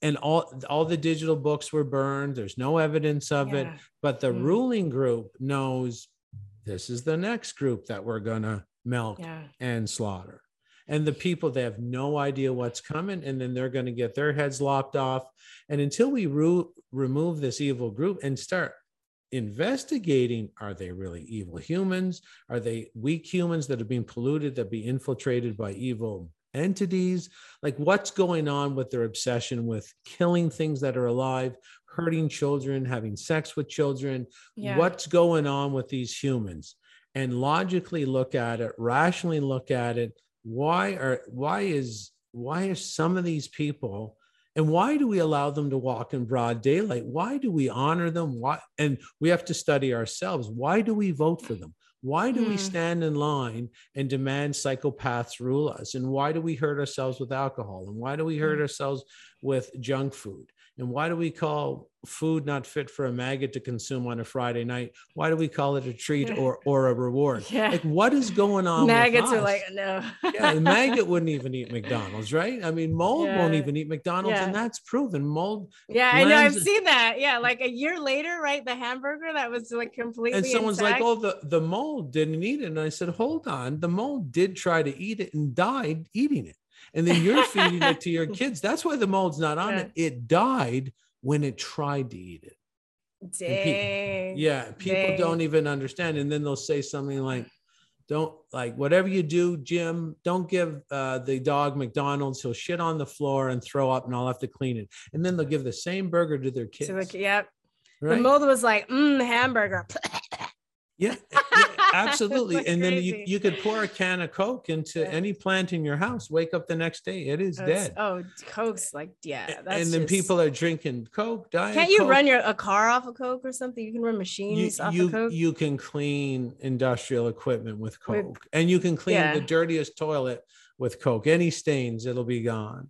And all, all the digital books were burned. There's no evidence of it. But the Mm. ruling group knows this is the next group that we're going to milk Yeah. and slaughter. And the people, they have no idea what's coming, and then they're going to get their heads lopped off. And until we ru- remove this evil group and start investigating, are they really evil humans? Are they weak humans that have been polluted, that be infiltrated by evil entities? Like, what's going on with their obsession with killing things that are alive, hurting children, having sex with children? Yeah. What's going on with these humans? And logically look at it, rationally look at it. Why are why is why are some of these people and why do we allow them to walk in broad daylight? Why do we honor them? Why and we have to study ourselves. Why do we vote for them? Why do we Hmm. stand in line and demand psychopaths rule us? And why do we hurt ourselves with alcohol? And why do we hurt ourselves with junk food? And why do we call food not fit for a maggot to consume on a Friday night? Why do we call it a treat or or a reward? Yeah. Like what is going on? with Maggots are like, no. yeah, the maggot wouldn't even eat McDonald's, right? I mean, mold won't even eat McDonald's, and that's proven. Mold Yeah, I know. I've seen that. Yeah, like a year later, right? The hamburger that was like completely. and someone's like, "Oh, the the mold didn't eat it," and I said, "Hold on, the mold did try to eat it and died eating it, and then you're feeding it to your kids. That's why the mold's not on Yeah. it. It died when it tried to eat it. Dang. Yeah, people Dang. don't even understand, and then they'll say something like." Don't like whatever you do, Jim. Don't give uh, the dog McDonald's. He'll shit on the floor and throw up, and I'll have to clean it. And then they'll give the same burger to their kids. So like, yep. The mold was like, mm, hamburger. Yeah, yeah, absolutely. And then you, you could pour a can of Coke into any plant in your house, wake up the next day, it is That's- dead. Oh, Coke's like, yeah. That's and then just- people are drinking Coke, Diet Can't you Coke. run your a car off of Coke or something? You can run you, machines off you, of Coke. you can clean industrial equipment with With- Coke, and you can clean yeah. the dirtiest toilet with Coke. Any stains, it'll be gone.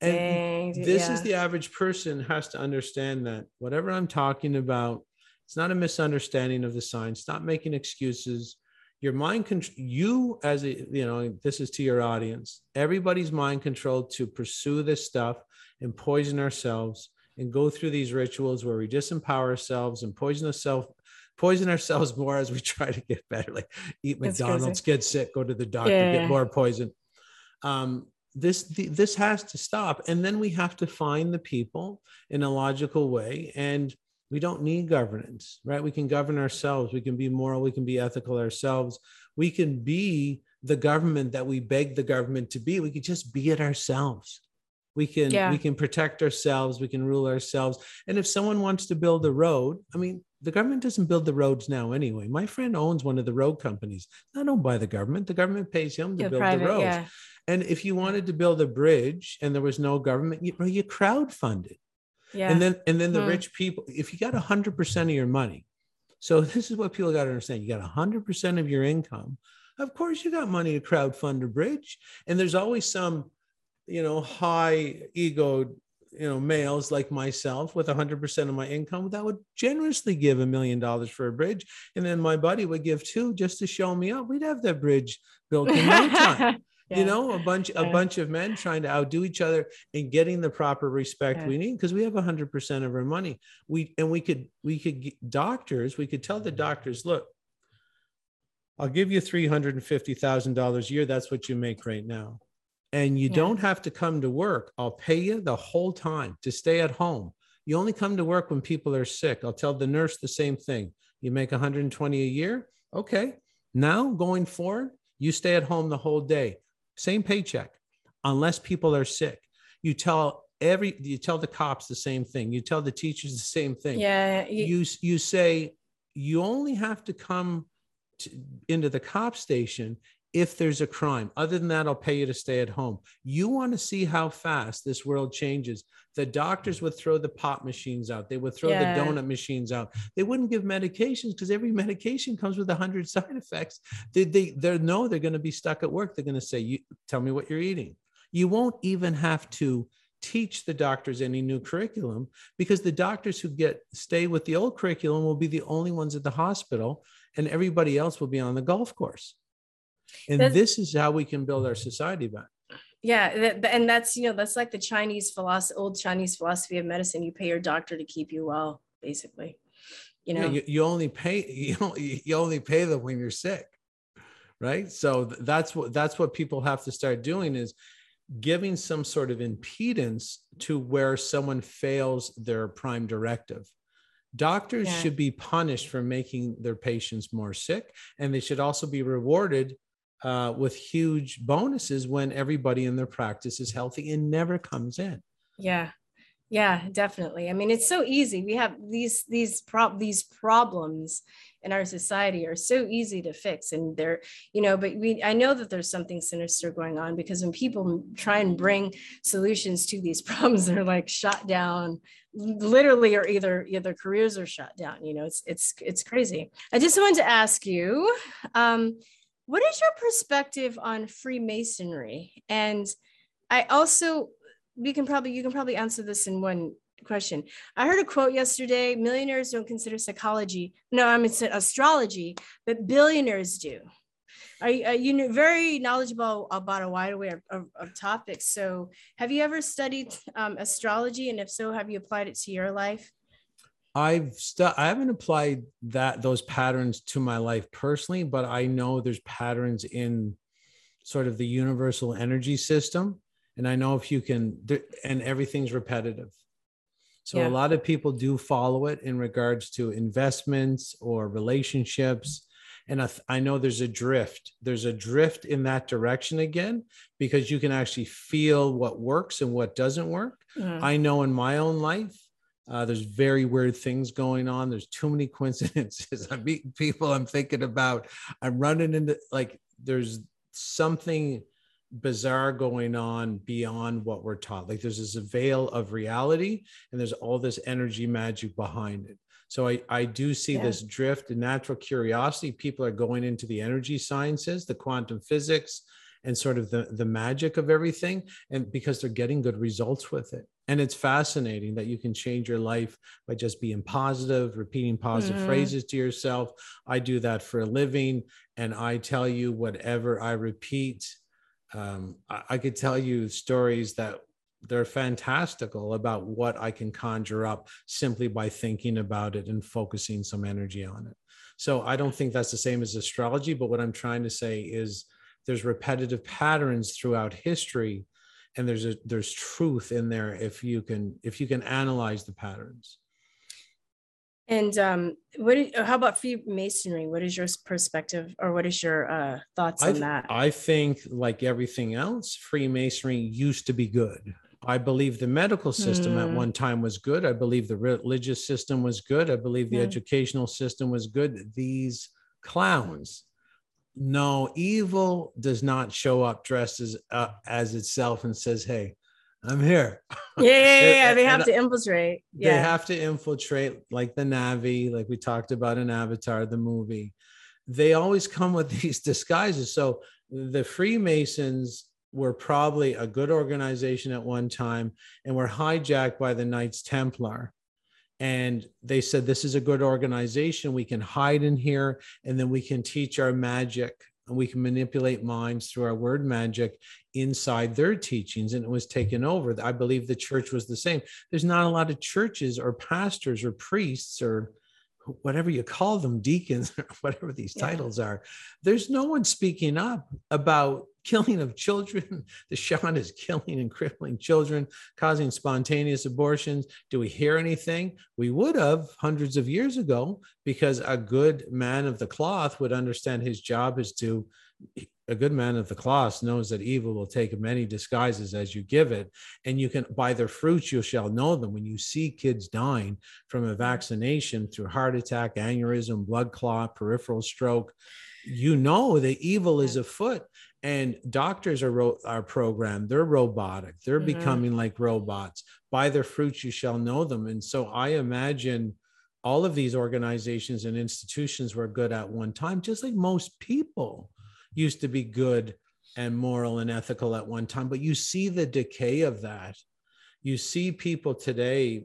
And Dang, this yeah. is the average person has to understand that whatever I'm talking about, it's not a misunderstanding of the science. Stop making excuses. Your mind control you as a you know this is to your audience. Everybody's mind controlled to pursue this stuff and poison ourselves and go through these rituals where we disempower ourselves and poison ourselves poison ourselves more as we try to get better like eat That's mcdonald's crazy. get sick go to the doctor Yeah. get more poison um, this the, this has to stop and then we have to find the people in a logical way and we don't need governance right? We can govern ourselves. We can be moral. We can be ethical ourselves. We can be the government that we beg the government to be. We could just be it ourselves. We can Yeah. we can protect ourselves. We can rule ourselves. And if someone wants to build a road i mean the government doesn't build the roads now anyway. My friend owns one of the road companies. Not owned by the government. The government pays him to build private, the roads. yeah. and if you wanted to build a bridge and there was no government, you, you crowdfunded. Yeah. And then and then the Hmm. rich people, if you got hundred percent of your money, so this is what people got to understand: you got hundred percent of your income. Of course, you got money to crowdfund a bridge, and there's always some, you know, high ego, you know, males like myself with hundred percent of my income that would generously give a million dollars for a bridge, and then my buddy would give two just to show me up. We'd have that bridge built in no time Yeah. you know a bunch a bunch of men trying to outdo each other and getting the proper respect Yeah. we need because we have 100% of our money. We and we could we could get doctors we could tell the doctors look i'll give you $350000 a year. That's what you make right now. And you Yeah. don't have to come to work. I'll pay you the whole time to stay at home. You only come to work when people are sick. I'll tell the nurse the same thing. You make 120 a year? Okay. Now going forward you stay at home the whole day same paycheck unless people are sick you tell every you tell the cops the same thing you tell the teachers the same thing Yeah. You, you you say you only have to come to, into the cop station if there's a crime. Other than that i'll pay you to stay at home. You want to see how fast this world changes. The doctors would throw the pop machines out. They would throw Yeah. the donut machines out. They wouldn't give medications because every medication comes with a 100 side effects. They they they know they're going to be stuck at work. They're going to say you tell me what you're eating. You won't even have to teach the doctors any new curriculum because the doctors who get stay with the old curriculum will be the only ones at the hospital and everybody else will be on the golf course and That's- this is how we can build our society back Yeah, and that's you know that's like the Chinese philosophy, old Chinese philosophy of medicine. You pay your doctor to keep you well, basically. You know, Yeah, you, you only pay you you only pay them when you're sick right so th- that's what that's what people have to start doing is giving some sort of impedance to where someone fails their prime directive doctors Yeah. should be punished for making their patients more sick and they should also be rewarded uh, with huge bonuses when everybody in their practice is healthy and never comes in yeah, yeah, definitely. I mean, it's so easy. We have these these these problems in our society are so easy to fix, and they're you know. But we I know that there's something sinister going on because when people try and bring solutions to these problems, they're like shot down literally or either either careers are shut down you know it's it's it's crazy i just wanted to ask you um what is your perspective on freemasonry? And i also we can probably you can probably answer this in one question. I heard a quote yesterday millionaires don't consider psychology no i mean astrology but billionaires do. Are you, are you very knowledgeable about a wide array of, of, of topics. So have you ever studied um, astrology? And if so have you applied it to your life I've stu- I haven't applied that those patterns to my life personally, but I know there's patterns in sort of the universal energy system, and I know if you can, and everything's repetitive. So Yeah. a lot of people do follow it in regards to investments or relationships. And I, th- I know there's a drift. There's a drift in that direction again because you can actually feel what works and what doesn't work. Mhm. I know in my own life, uh, there's very weird things going on. There's too many coincidences. I'm meeting people I'm thinking about. I'm running into like there's something bizarre going on beyond what we're taught. Like there's this veil of reality and there's all this energy magic behind it. So I, I do see Yeah. this drift in natural curiosity. People are going into the energy sciences, the quantum physics, and sort of the, the magic of everything. And because they're getting good results with it. And it's fascinating that you can change your life by just being positive, repeating positive Mhm. phrases to yourself. I do that for a living. And I tell you whatever I repeat. Um, I, I could tell you stories that they're fantastical about what I can conjure up simply by thinking about it and focusing some energy on it. So I don't think that's the same as astrology, but what I'm trying to say is there's repetitive patterns throughout history and there's a there's truth in there if you can if you can analyze the patterns. And um, what? How about Freemasonry? What is your perspective, or what is your uh, thoughts I, on th- that? I think, like everything else, Freemasonry used to be good. I believe the medical system at Hmm. one time was good. I believe the religious system was good. I believe the Hmm. educational system was good. These clowns, no, evil does not show up dressed as uh, as itself and says, "Hey, I'm here." yeah, yeah, yeah, yeah. They have and to infiltrate. they have to infiltrate like the Na'vi, like we talked about in Avatar, the movie. They always come with these disguises. So the Freemasons were probably a good organization at one time and were hijacked by the Knights Templar. And they said, This is a good organization. We can hide in here and then we can teach our magic and we can manipulate minds through our word magic inside their teachings. And it was taken over. I believe the church was the same there's not a lot of churches or pastors or priests or whatever you call them, deacons, or whatever these Yeah. titles are. There's no one speaking up about killing of children. The Sean is killing and crippling children, causing spontaneous abortions. Do we hear anything? We would have hundreds of years ago because a good man of the cloth would understand his job is to a good man of the cloth knows that evil will take many disguises as you give it and you can by their fruits you shall know them. When you see kids dying from a vaccination through heart attack aneurysm blood clot peripheral stroke you know the evil is afoot. And doctors are ro- are programmed. They're robotic. They're Mhm. becoming like robots. By their fruits you shall know them. And so i imagine all of these organizations and institutions were good at one time just like most people used to be good and moral and ethical at one time but you see the decay of that you see people today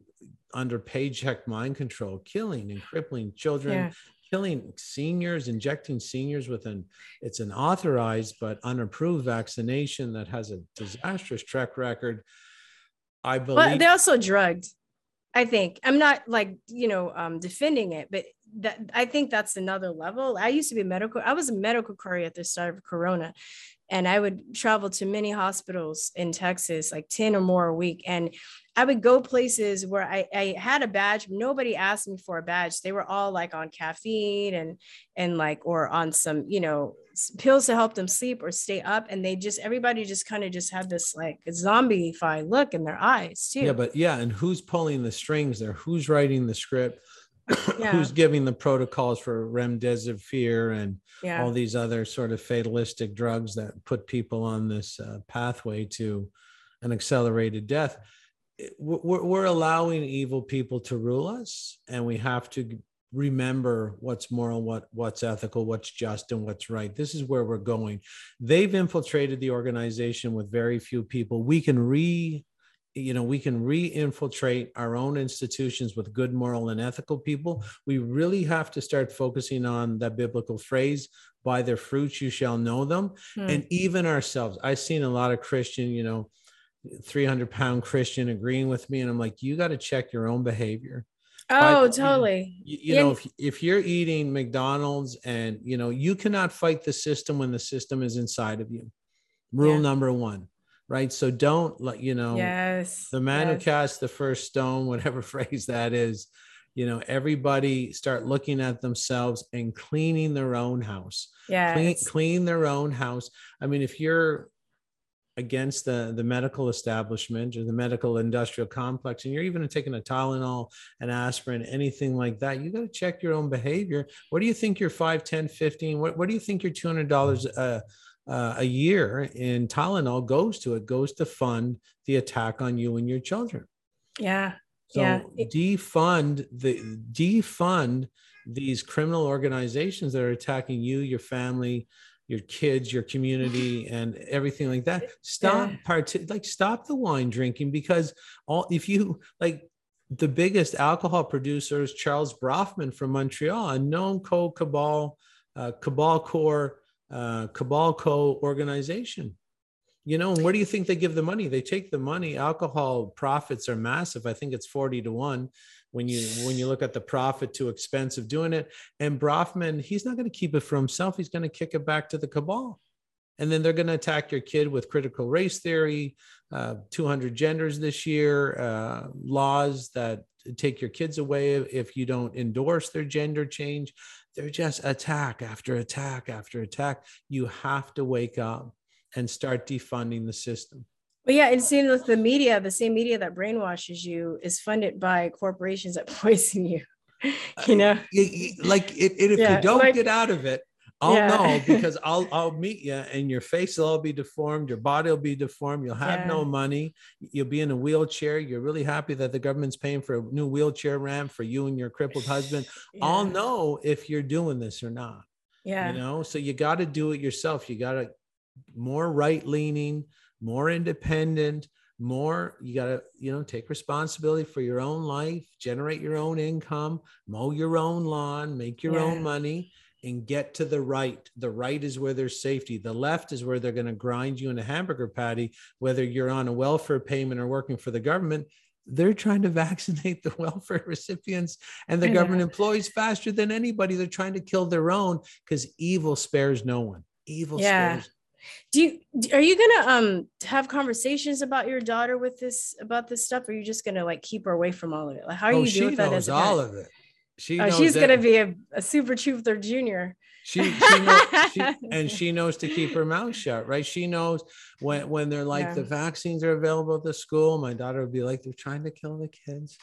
under paycheck mind control killing and crippling children Yeah. killing seniors injecting seniors with an it's an authorized but unapproved vaccination that has a disastrous track record i But believe they're also drugged. I think I'm not like you know um, defending it, but that I think that's another level. I used to be medical. I was a medical courier at the start of Corona, and I would travel to many hospitals in Texas, like ten or more a week, and I would go places where I, I had a badge. Nobody asked me for a badge. They were all like on caffeine and and like or on some you know pills to help them sleep or stay up, and they just everybody just kind of just had this like zombie-fied look in their eyes too. yeah but yeah and who's pulling the strings there who's writing the script Yeah. who's giving the protocols for remdesivir and Yeah. all these other sort of fatalistic drugs that put people on this uh, pathway to an accelerated death we're, we're allowing evil people to rule us and we have to remember what's moral what what's ethical what's just and what's right. This is where we're going. They've infiltrated the organization with very few people. We can re you know we can re-infiltrate our own institutions with good moral and ethical people. We really have to start focusing on that biblical phrase by their fruits you shall know them. Hmm. and even ourselves i've seen a lot of christian you know 300 pound christian agreeing with me and i'm like you got to check your own behavior Oh, I- totally. you, you Yeah, know if, if you're eating mcdonald's and you know you cannot fight the system when the system is inside of you rule Yeah. number one right so don't let you know yes. the man who yes. cast the first stone whatever phrase that is you know everybody start looking at themselves and cleaning their own house Yeah. clean, clean their own house i mean if you're against the the medical establishment or the medical industrial complex and you're even taking a tylenol an aspirin anything like that you got to check your own behavior what do you think your 5 10 15 what, what do you think your $200 uh, uh, a year in tylenol goes to it goes to fund the attack on you and your children Yeah. so Yeah. defund the defund these criminal organizations that are attacking you, your family, your kids, your community, and everything like that. Stop Yeah. part like stop the wine drinking because all if you like the biggest alcohol producer is Charles Bronfman from Montreal, a known co cabal, uh, cabal core, uh, cabal co organization. You know and where do you think they give the money? They take the money. Alcohol profits are massive. I think it's 40 to 1 when you when you look at the profit to expense of doing it. And bronfman he's not going to keep it for himself. He's going to kick it back to the cabal. And then they're going to attack your kid with critical race theory uh, 200 genders this year uh, laws that take your kids away if you don't endorse their gender change. They're just attack after attack after attack. You have to wake up and start defunding the system. But yeah, it's seen with the media, the same media that brainwashes you is funded by corporations that poison you. Uh, you know, you- like it, it- if Yeah, you don't like- get out of it, I'll Yeah. know because I'll I'll meet you and your face will all be deformed, your body will be deformed, you'll have no money, you'll be in a wheelchair. You're really happy that the government's paying for a new wheelchair ramp for you and your crippled husband. I'll know if you're doing this or not. yeah, you know so you got to do it yourself you got to more right leaning more independent more you got to you know take responsibility for your own life generate your own income mow your own lawn make your Yeah. own money and get to the right the right is where there's safety the left is where they're going to grind you in a hamburger patty whether you're on a welfare payment or working for the government they're trying to vaccinate the welfare recipients and the I government employees faster than anybody. They're trying to kill their own because evil spares no one. Evil Yeah. spares. Do you are you gonna um have conversations about your daughter with this about this stuff? Or are you just gonna like keep her away from all of it? Like how are oh, you doing that as a all of it. She Oh, she's gonna be a, a super truther junior. she, she, knows, she and she knows to keep her mouth shut, right? She knows when when they're like Yeah. the vaccines are available at the school. My daughter would be like, they're trying to kill the kids,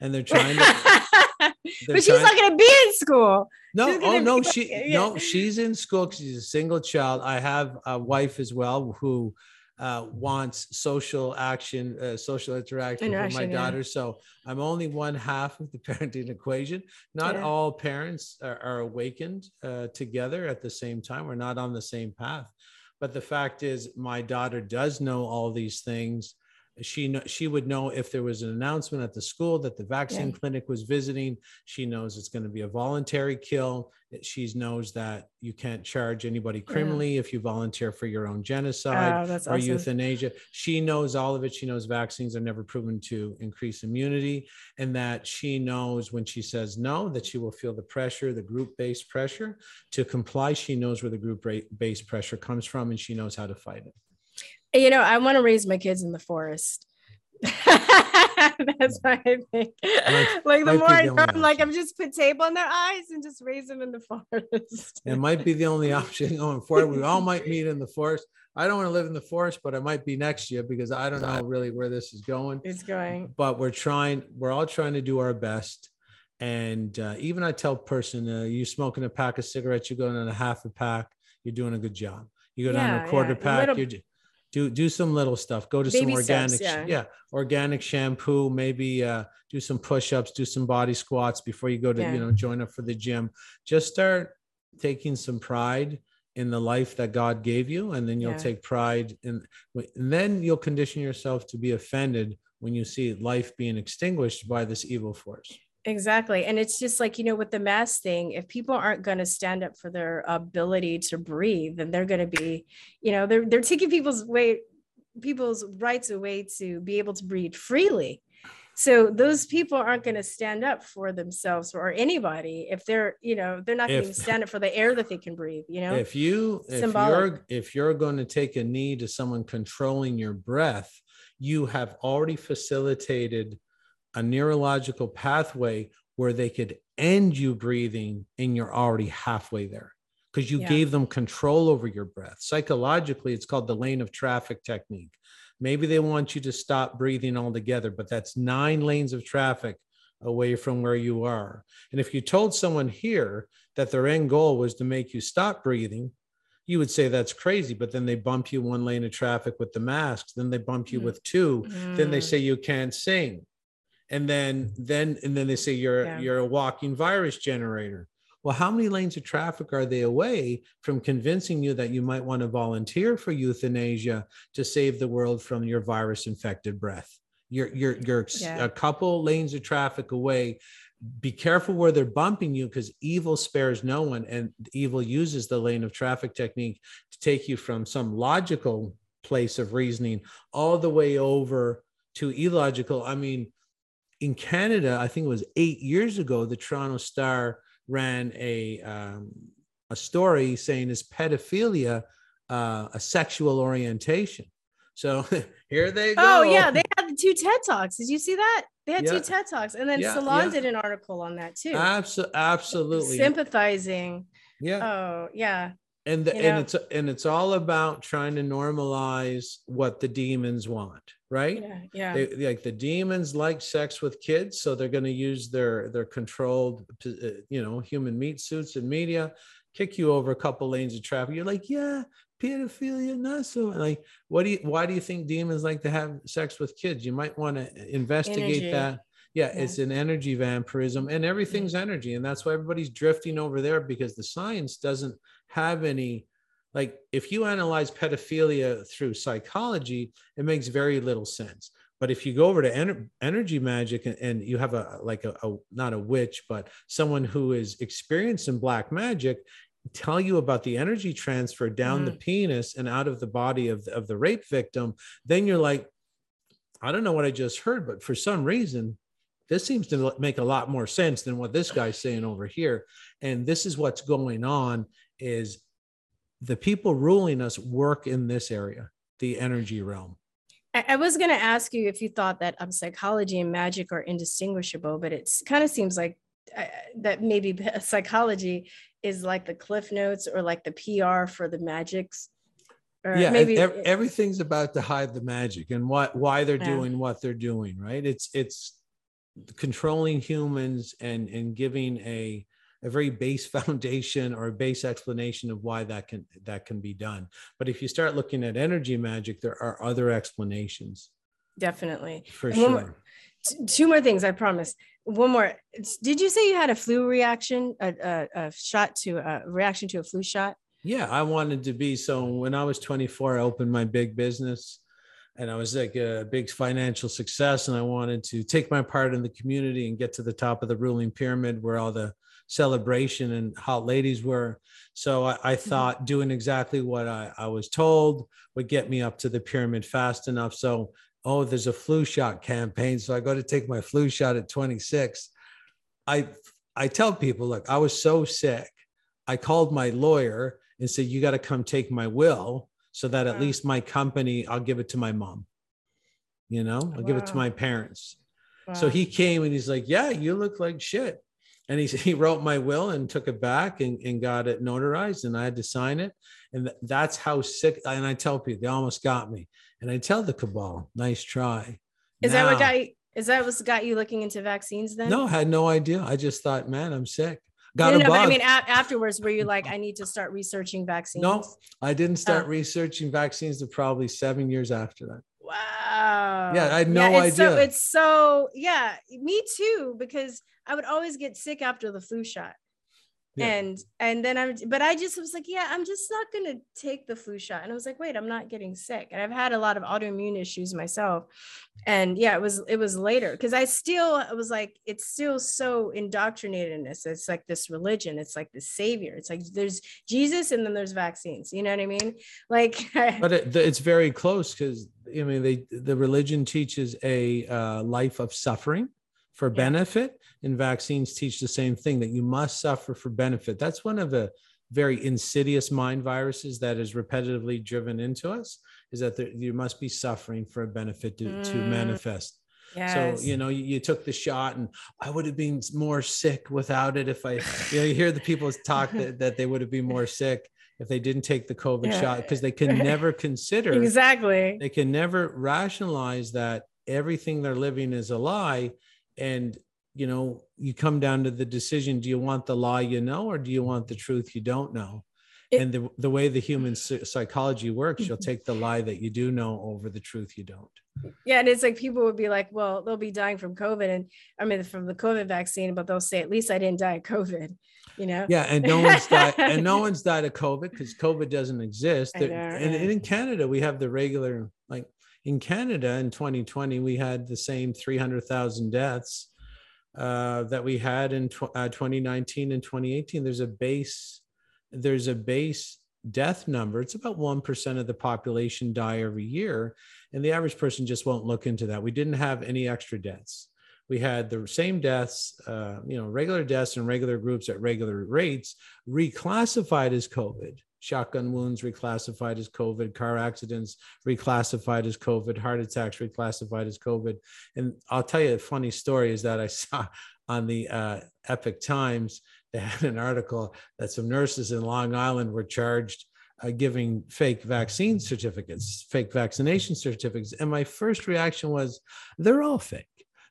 and they're trying to. but she's trying- not gonna be in school. No, oh no, like- she yeah. no, she's in school 'cause she's a single child. I have a wife as well who uh, wants social action, uh, social interaction with my Interaction, yeah. daughter. So I'm only one half of the parenting equation. Not Yeah. all parents are, are awakened uh, together at the same time. We're not on the same path. But the fact is, my daughter does know all these things. She she would know if there was an announcement at the school that the vaccine Yeah. clinic was visiting. She knows it's going to be a voluntary kill. She knows that you can't charge anybody criminally if you volunteer for your own genocide Oh, or awesome. euthanasia. She knows all of it. She knows vaccines are never proven to increase immunity and that she knows when she says no that she will feel the pressure the group-based pressure to comply. She knows where the group-based pressure comes from and she knows how to fight it You know, I want to raise my kids in the forest. That's what I think. like the more I only I'm like, I'm just put tape on their eyes and just raise them in the forest. It might be the only option going forward. We all might meet in the forest. I don't want to live in the forest, but I might be next year because I don't know really where this is going. It's going. But we're trying. We're all trying to do our best. And uh, even I tell person, uh, you smoking a pack of cigarettes, you go down a half a pack, you're doing a good job. You go down Yeah, a quarter yeah. pack, Little- you do do some little stuff. Go to some Baby steps, organic, sh- yeah. yeah, organic shampoo. Maybe uh, do some push-ups, do some body squats before you go to Yeah. you know join up for the gym. Just start taking some pride in the life that God gave you, and then you'll Yeah. take pride in. And then you'll condition yourself to be offended when you see life being extinguished by this evil force. Exactly. And it's just like, you know, with the mask thing, if people aren't going to stand up for their ability to breathe, then they're going to be, you know, they're, they're taking people's way, people's rights away to be able to breathe freely. So those people aren't going to stand up for themselves or anybody if they're, you know, they're not going to stand up for the air that they can breathe, you know? if you if Symbolic. you're if you're going to take a knee to someone controlling your breath you have already facilitated a neurological pathway where they could end you breathing and you're already halfway there because you Yeah. gave them control over your breath psychologically it's called the lane of traffic technique maybe they want you to stop breathing altogether but that's nine lanes of traffic away from where you are and if you told someone here that their end goal was to make you stop breathing, you would say that's crazy. But then they bump you one lane of traffic with the masks, then they bump you Mm. with two, then they Mm. say you can't sing. And then then and then they say you're Yeah. you're a walking virus generator. Well, how many lanes of traffic are they away from convincing you that you might want to volunteer for euthanasia to save the world from your virus infected breath? You're you're you're Yeah. a couple lanes of traffic away be careful where they're bumping you because evil spares no one and evil uses the lane of traffic technique to take you from some logical place of reasoning all the way over to illogical i mean in canada i think it was eight years ago the toronto star ran a um, a story saying is pedophilia uh, a sexual orientation so here they go Oh yeah, they had the two TED talks. Did you see that? They had Yeah. two TED talks, and then Yeah, Salon yeah. did an article on that too. Abso- absolutely sympathizing. yeah Oh yeah, and the, and know- it's and it's all about trying to normalize what the demons want right yeah, yeah. They, like the demons like sex with kids so they're going to use their their controlled uh, you know human meat suits and media kick you over a couple lanes of traffic you're like yeah pedophilia not so like what do you why do you think demons like to have sex with kids you might want to investigate Energy. that yeah, Yeah. it's an energy vampirism and everything's energy and that's why everybody's drifting over there because the science doesn't have any like if you analyze pedophilia through psychology it makes very little sense. But if you go over to ener- energy magic and, and you have a like a, a not a witch but someone who is experienced in black magic tell you about the energy transfer down the mm-hmm. penis and out of the body of, of the rape victim then you're like i don't know what i just heard but for some reason this seems to make a lot more sense than what this guy's saying over here. And this is what's going on is the people ruling us work in this area the energy realm I, was going to ask you if you thought that um, psychology and magic are indistinguishable, but it kind of seems like uh, that maybe psychology is like the cliff notes or like the PR for the magics. Or yeah maybe ev- everything's about to hide the magic and what why they're Yeah. doing what they're doing right it's it's controlling humans and and giving a a very base foundation or a base explanation of why that can that can be done but if you start looking at energy magic there are other explanations definitely. for And more- sure t- two more things, I promise. One more. Did you say you had a flu reaction, a, a, a shot to a reaction to a flu shot? Yeah, I wanted to be. So when I was 24, I opened my big business. and I was like a big financial success, and I wanted to take my part in the community and get to the top of the ruling pyramid where all the celebration and hot ladies were. So I, I mm-hmm. thought doing exactly what I, I was told would get me up to the pyramid fast enough. So, oh, there's a flu shot campaign. So I go to take my flu shot at 26. I I tell people, look, I was so sick. I called my lawyer and said, you got to come take my will so that at Wow. least my company, I'll give it to my mom. You know, I'll give it to my parents. So he came and he's like, Yeah, you look like shit. And he, he wrote my will and took it back and, and got it notarized and I had to sign it. And that's how sick. And I tell people, they almost got me. And I tell the cabal, nice try. Is that what got you? Is that what's got you looking into vaccines then? No, I had no idea. I just thought, man, I'm sick. Got no, a no, but I mean, a- afterwards, were you like, I need to start researching vaccines? no, I didn't start Oh. researching vaccines until probably seven years after that. Wow. Yeah, I had no it's So, idea. it's so yeah, me too, because I would always get sick after the flu shot. Yeah. And and then I'm but I just was like, yeah, I'm just not gonna take the flu shot. And I was like, wait, I'm not getting sick. And I've had a lot of autoimmune issues myself. And yeah, it was it was later because I still I was like, it's still so indoctrinated in this. It's like this religion, it's like the savior. It's like there's Jesus and then there's vaccines. You know what I mean? Like but it, it's very close because I mean they the religion teaches a uh, life of suffering for benefit, and vaccines teach the same thing that you must suffer for benefit. That's one of the very insidious mind viruses that is repetitively driven into us is that there, you must be suffering for a benefit to, to Mm. manifest. yes. So you know you, you took the shot, and I would have been more sick without it if I. You know, you hear the people talk that, that they would have been more sick if they didn't take the COVID Yeah. shot because they can never consider exactly. they can never rationalize that everything they're living is a lie and you know you come down to the decision do you want the lie you know or do you want the truth you don't know? It- and the, the way the human psychology works you'll mm-hmm. take the lie that you do know over the truth you don't. Yeah, and it's like people would be like, well, they'll be dying from COVID, and I mean from the COVID vaccine, but they'll say at least I didn't die of COVID, you know? yeah and no one's died and no one's died of covid because covid doesn't exist. Know, and, and in canada we have the regular like in canada in 2020 we had the same 300000 deaths uh, that we had in tw- uh, 2019 and 2018 there's a base there's a base death number. It's about 1% of the population die every year and the average person just won't look into that. We didn't have any extra deaths. We had the same deaths uh, you know regular deaths in regular groups at regular rates reclassified as covid shotgun wounds reclassified as covid car accidents reclassified as covid heart attacks reclassified as covid and i'll tell you a funny story is that i saw on the uh, Epoch Times they had an article that some nurses in long island were charged uh, giving fake vaccine certificates fake vaccination certificates and my first reaction was they're all fake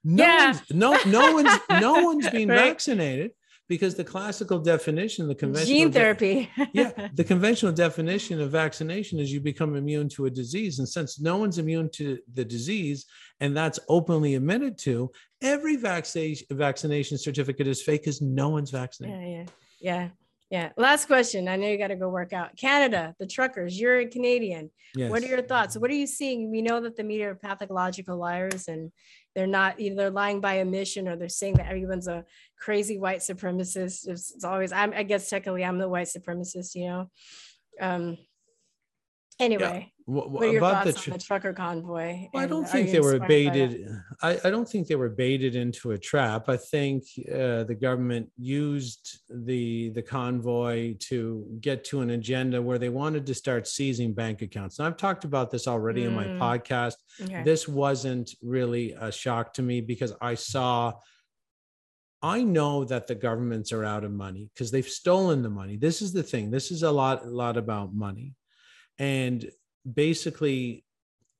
no Yeah. one's, no no one's no one's being Right. vaccinated because the classical definition the conventional Gene de- therapy. yeah the conventional definition of vaccination is you become immune to a disease and since no one's immune to the disease and that's openly admitted to every vaccination vaccination certificate is fake because no one's vaccinated yeah, yeah, yeah, yeah. Last question. I know you got to go work out. Canada, the truckers. You're a Canadian. What are your thoughts? What are you seeing? We know that the media are pathological liars, and they're not either lying by omission or they're saying that everyone's a crazy white supremacist. It's, it's always. I'm, I guess technically I'm the white supremacist. You know. Um. Anyway, Wha- what are your about thoughts the on the trucker convoy? Well, I don't think they were inspired by that? baited. I, I don't think they were baited into a trap. I think uh, the government used the the convoy to get to an agenda where they wanted to start seizing bank accounts. And I've talked about this already in my Mm. podcast. Okay. This wasn't really a shock to me because I saw. I know that the governments are out of money because they've stolen the money. This is the thing. This is a lot, a lot about money, and basically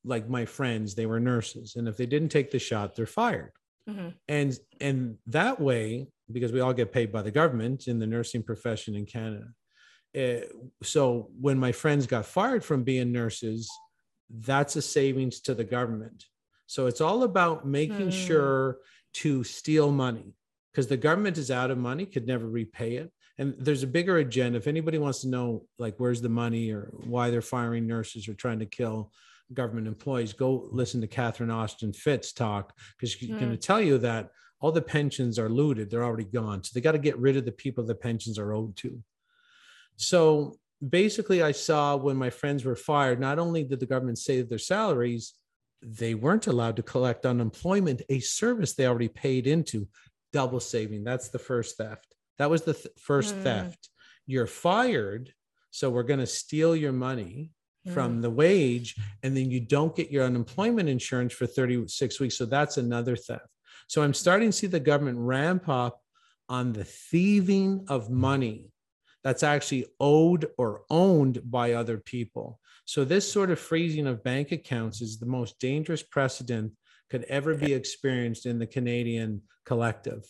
like my friends they were nurses and if they didn't take the shot they're fired Mhm. and and that way because we all get paid by the government in the nursing profession in canada uh, so when my friends got fired from being nurses that's a savings to the government so it's all about making Hmm. sure to steal money because the government is out of money could never repay it and there's a bigger agenda if anybody wants to know like where's the money or why they're firing nurses or trying to kill government employees, go listen to Catherine Austin Fitts talk because she's Mm. going to tell you that all the pensions are looted; they're already gone. So they got to get rid of the people the pensions are owed to. So basically, I saw when my friends were fired, not only did the government save their salaries, they weren't allowed to collect unemployment, a service they already paid into, double saving. That's the first theft. That was the th- first Mm. theft. You're fired, so we're going to steal your money from the wage, and then you don't get your unemployment insurance for 36 weeks. So that's another theft. So I'm starting to see the government ramp up on the thieving of money that's actually owed or owned by other people. So this sort of freezing of bank accounts is the most dangerous precedent could ever be experienced in the Canadian collective.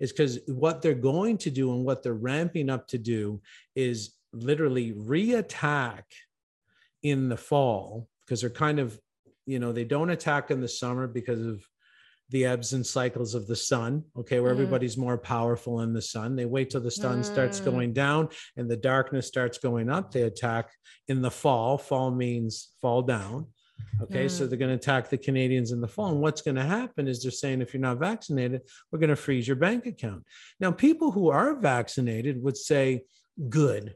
Is because what they're going to do and what they're ramping up to do is literally reattack in the fall because they're kind of, you know, they don't attack in the summer because of the ebbs and cycles of the sun, okay, where Mhm. everybody's more powerful in the sun. They wait till the sun starts Mm. going down and the darkness starts going up. They attack in the fall. Fall means fall down. Okay, so Mm. they're going to attack the Canadians in the fall. And what's going to happen is they're saying if you're not vaccinated, we're going to freeze your bank account. Now, people who are vaccinated would say, good,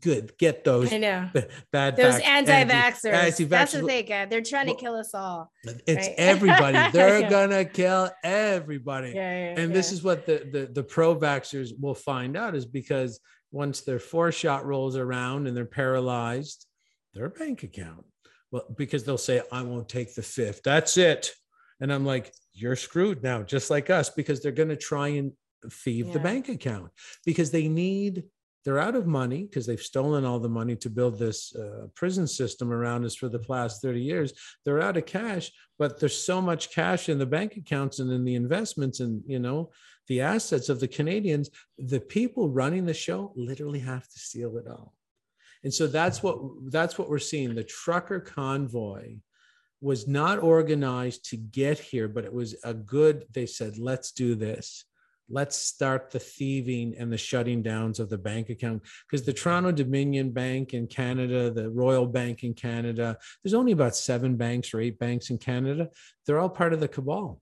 good, get those I know. b- bad Those vac- anti-vaxxers. anti- That's what they get. They're trying to Well, kill us all. it's right? everybody. They're Yeah. gonna kill everybody. Yeah, yeah, and this is what the, the the pro-vaxxers will find out is because once their four shot rolls around and they're paralyzed, their bank account. Well, because they'll say, I won't take the fifth. That's it. And I'm like, you're screwed now, just like us, because they're gonna try and thieve the bank account because they need they're out of money because they've stolen all the money to build this uh, prison system around us for the past 30 years they're out of cash but there's so much cash in the bank accounts and in the investments and you know the assets of the canadians the people running the show literally have to steal it all and so that's what that's what we're seeing the trucker convoy was not organized to get here but it was a good they said let's do this let's start the thieving and the shutting downs of the bank account because the Toronto Dominion Bank in Canada, the Royal Bank in Canada, there's only about seven banks or eight banks in Canada. They're all part of the cabal.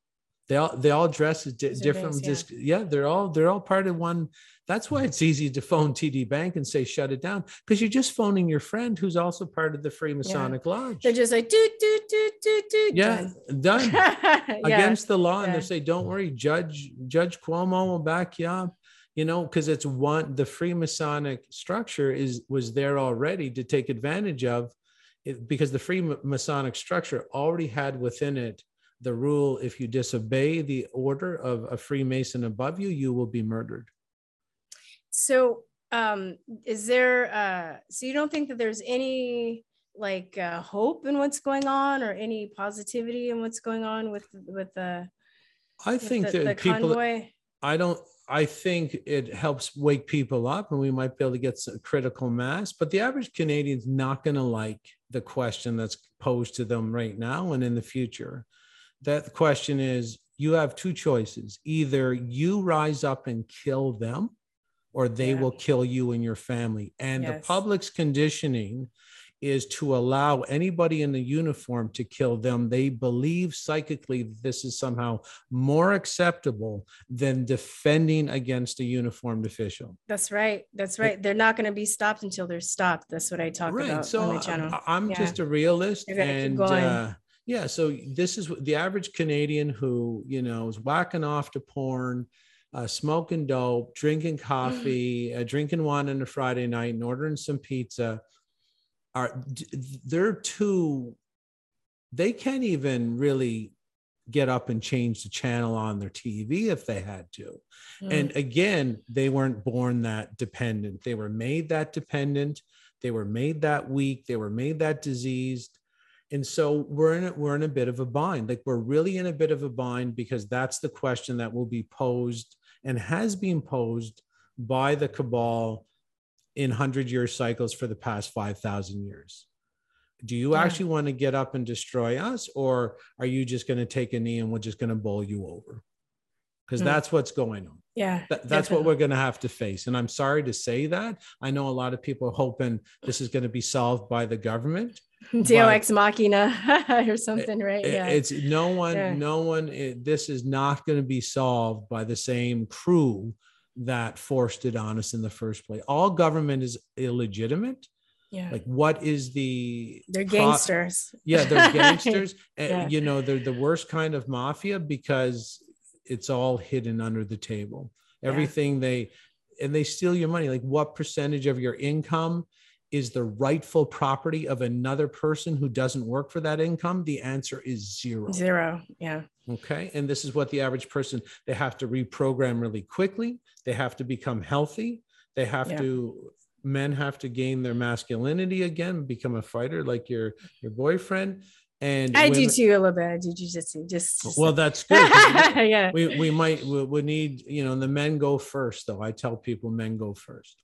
They all they all dress as di- Those are different. dis- yeah, they're all they're all part of one. That's why it's easy to phone TD Bank and say shut it down because you're just phoning your friend who's also part of the Freemasonic Lodge. They're just like do do do do do. Yeah, done Yeah. against the law, and yeah. they say, "Don't worry, Judge Judge Cuomo will back you up." You know, because it's one the Freemasonic structure is was there already to take advantage of, it, because the Freemasonic structure already had within it the rule: if you disobey the order of a Freemason above you, you will be murdered. So, um, is there? Uh, so you don't think that there's any like uh, hope in what's going on, or any positivity in what's going on with with the? I think the, that the people. convoy. I don't. I think it helps wake people up, and we might be able to get some critical mass. But the average Canadian's not going to like the question that's posed to them right now and in the future. That question is: you have two choices. Either you rise up and kill them, or they Yeah. will kill you and your family. And the public's conditioning is to allow anybody in the uniform to kill them. They believe psychically this is somehow more acceptable than defending against a uniformed official. That's right. That's right. They're not going to be stopped until they're stopped. That's what I talk right. about So on my I'm- channel. I'm Yeah. just a realist. And going. uh, yeah, so this is the average Canadian who, you know, is whacking off to porn, uh, smoking dope, drinking coffee, uh, drinking wine on a Friday night, and ordering some pizza. Are they're too? They can't even really get up and change the channel on their TV if they had to. Mm. And again, they weren't born that dependent. They were made that dependent. They were made that weak. They were made that diseased. And so we're in a, we're in a bit of a bind. Like we're really in a bit of a bind because that's the question that will be posed and has been posed by the cabal in 100 year cycles for the past 5,000 years. Do you Yeah. actually want to get up and destroy us, or are you just going to take a knee and we're just going to bowl you over? Because Hmm. that's what's going on. yeah. Th- that's what we're going to have to face. And I'm sorry to say that. I know a lot of people are hoping this is going to be solved by the government. Deo ex machina or something, right? Yeah. It's no one, Yeah. no one, it- this is not going to be solved by the same crew that forced it on us in the first place. All government is illegitimate. yeah. Like, what is the They're pro- gangsters. yeah, they're gangsters. Eh, and, You know, they're the worst kind of mafia because it's all hidden under the table. Yeah. Everything they and they steal your money. Like, what percentage of your income is the rightful property of another person who doesn't work for that income? The answer is zero. Zero. Yeah. Okay. And this is what the average person, they have to reprogram really quickly. They have to become healthy. They have Yeah. to, men have to gain their masculinity again, become a fighter like your your boyfriend. And I do too a little bit. I do jujitsu. Just, just Well, that's good. yeah. we, we might, we, we need, you know, the men go first though. I tell people men go first.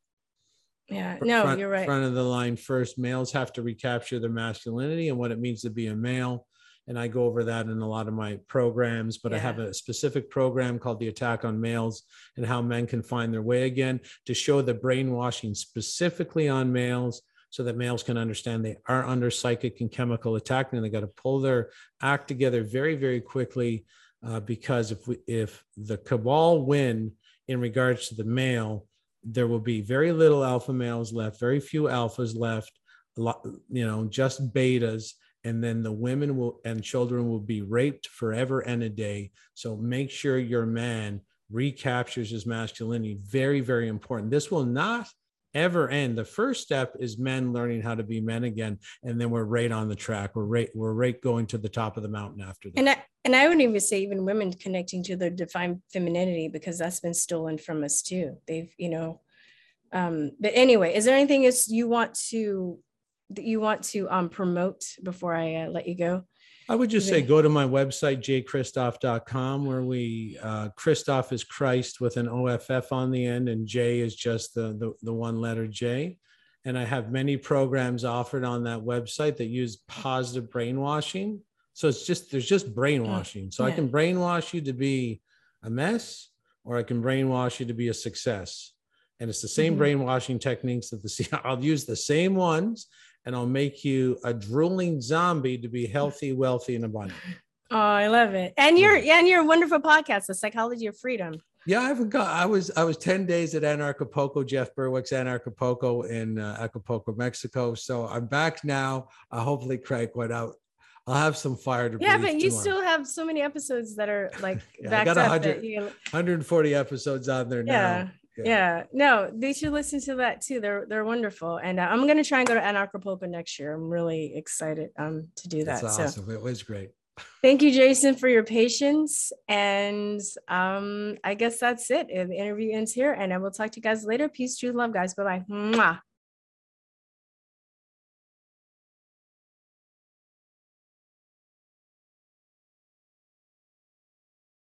Yeah. No, front, you're right. Front of the line first. Males have to recapture their masculinity and what it means to be a male. And I go over that in a lot of my programs, but I have a specific program called the Attack on Males and how men can find their way again to show the brainwashing specifically on males so that males can understand they are under psychic and chemical attack and they got to pull their act together very, very quickly. Uh, because if we, if the cabal win in regards to the male, there will be very little alpha males left, very few alphas left, lot, you know, just betas. And then the women will and children will be raped forever and a day. So make sure your man recaptures his masculinity. Very, very important. This will not ever end. The first step is men learning how to be men again, and then we're right on the track. We're right, we're right going to the top of the mountain after that. And I and I wouldn't even say even women connecting to their defined femininity because that's been stolen from us too. They've, you know, um, but anyway, is there anything else you want to that you want to um promote before I uh, let you go? I would just say go to my website, jchristoff.com, where we, uh, Christoff is Christ with an OFF on the end, and J is just the, the, the one letter J. And I have many programs offered on that website that use positive brainwashing. So it's just, there's just brainwashing. So I can brainwash you to be a mess, or I can brainwash you to be a success. And it's the same Mhm. brainwashing techniques that the, I'll use the same ones and I'll make you a drooling zombie to be healthy, wealthy, and abundant. Oh, I love it. And you're and you're wonderful podcast, The Psychology of Freedom. Yeah, I haven't got. I was I was ten days at Anarchapulco, Jeff Berwick's Anarchapulco in uh, Acapulco, Mexico. So I'm back now. I hopefully crank one out. I'll have some fire to Yeah, but you tomorrow. still have so many episodes that are like Yeah, I got up. 100 That you, 140 episodes on there now. yeah. Now. Yeah. no, they should listen to that too. They're they're wonderful, and uh, I'm gonna try and go to Anarchapulco next year. I'm really excited um to do that. That's So awesome. It was great. thank you, Jason, for your patience, and um I guess that's it. The interview ends here, and I will talk to you guys later. Peace, truth, love, guys. Bye bye.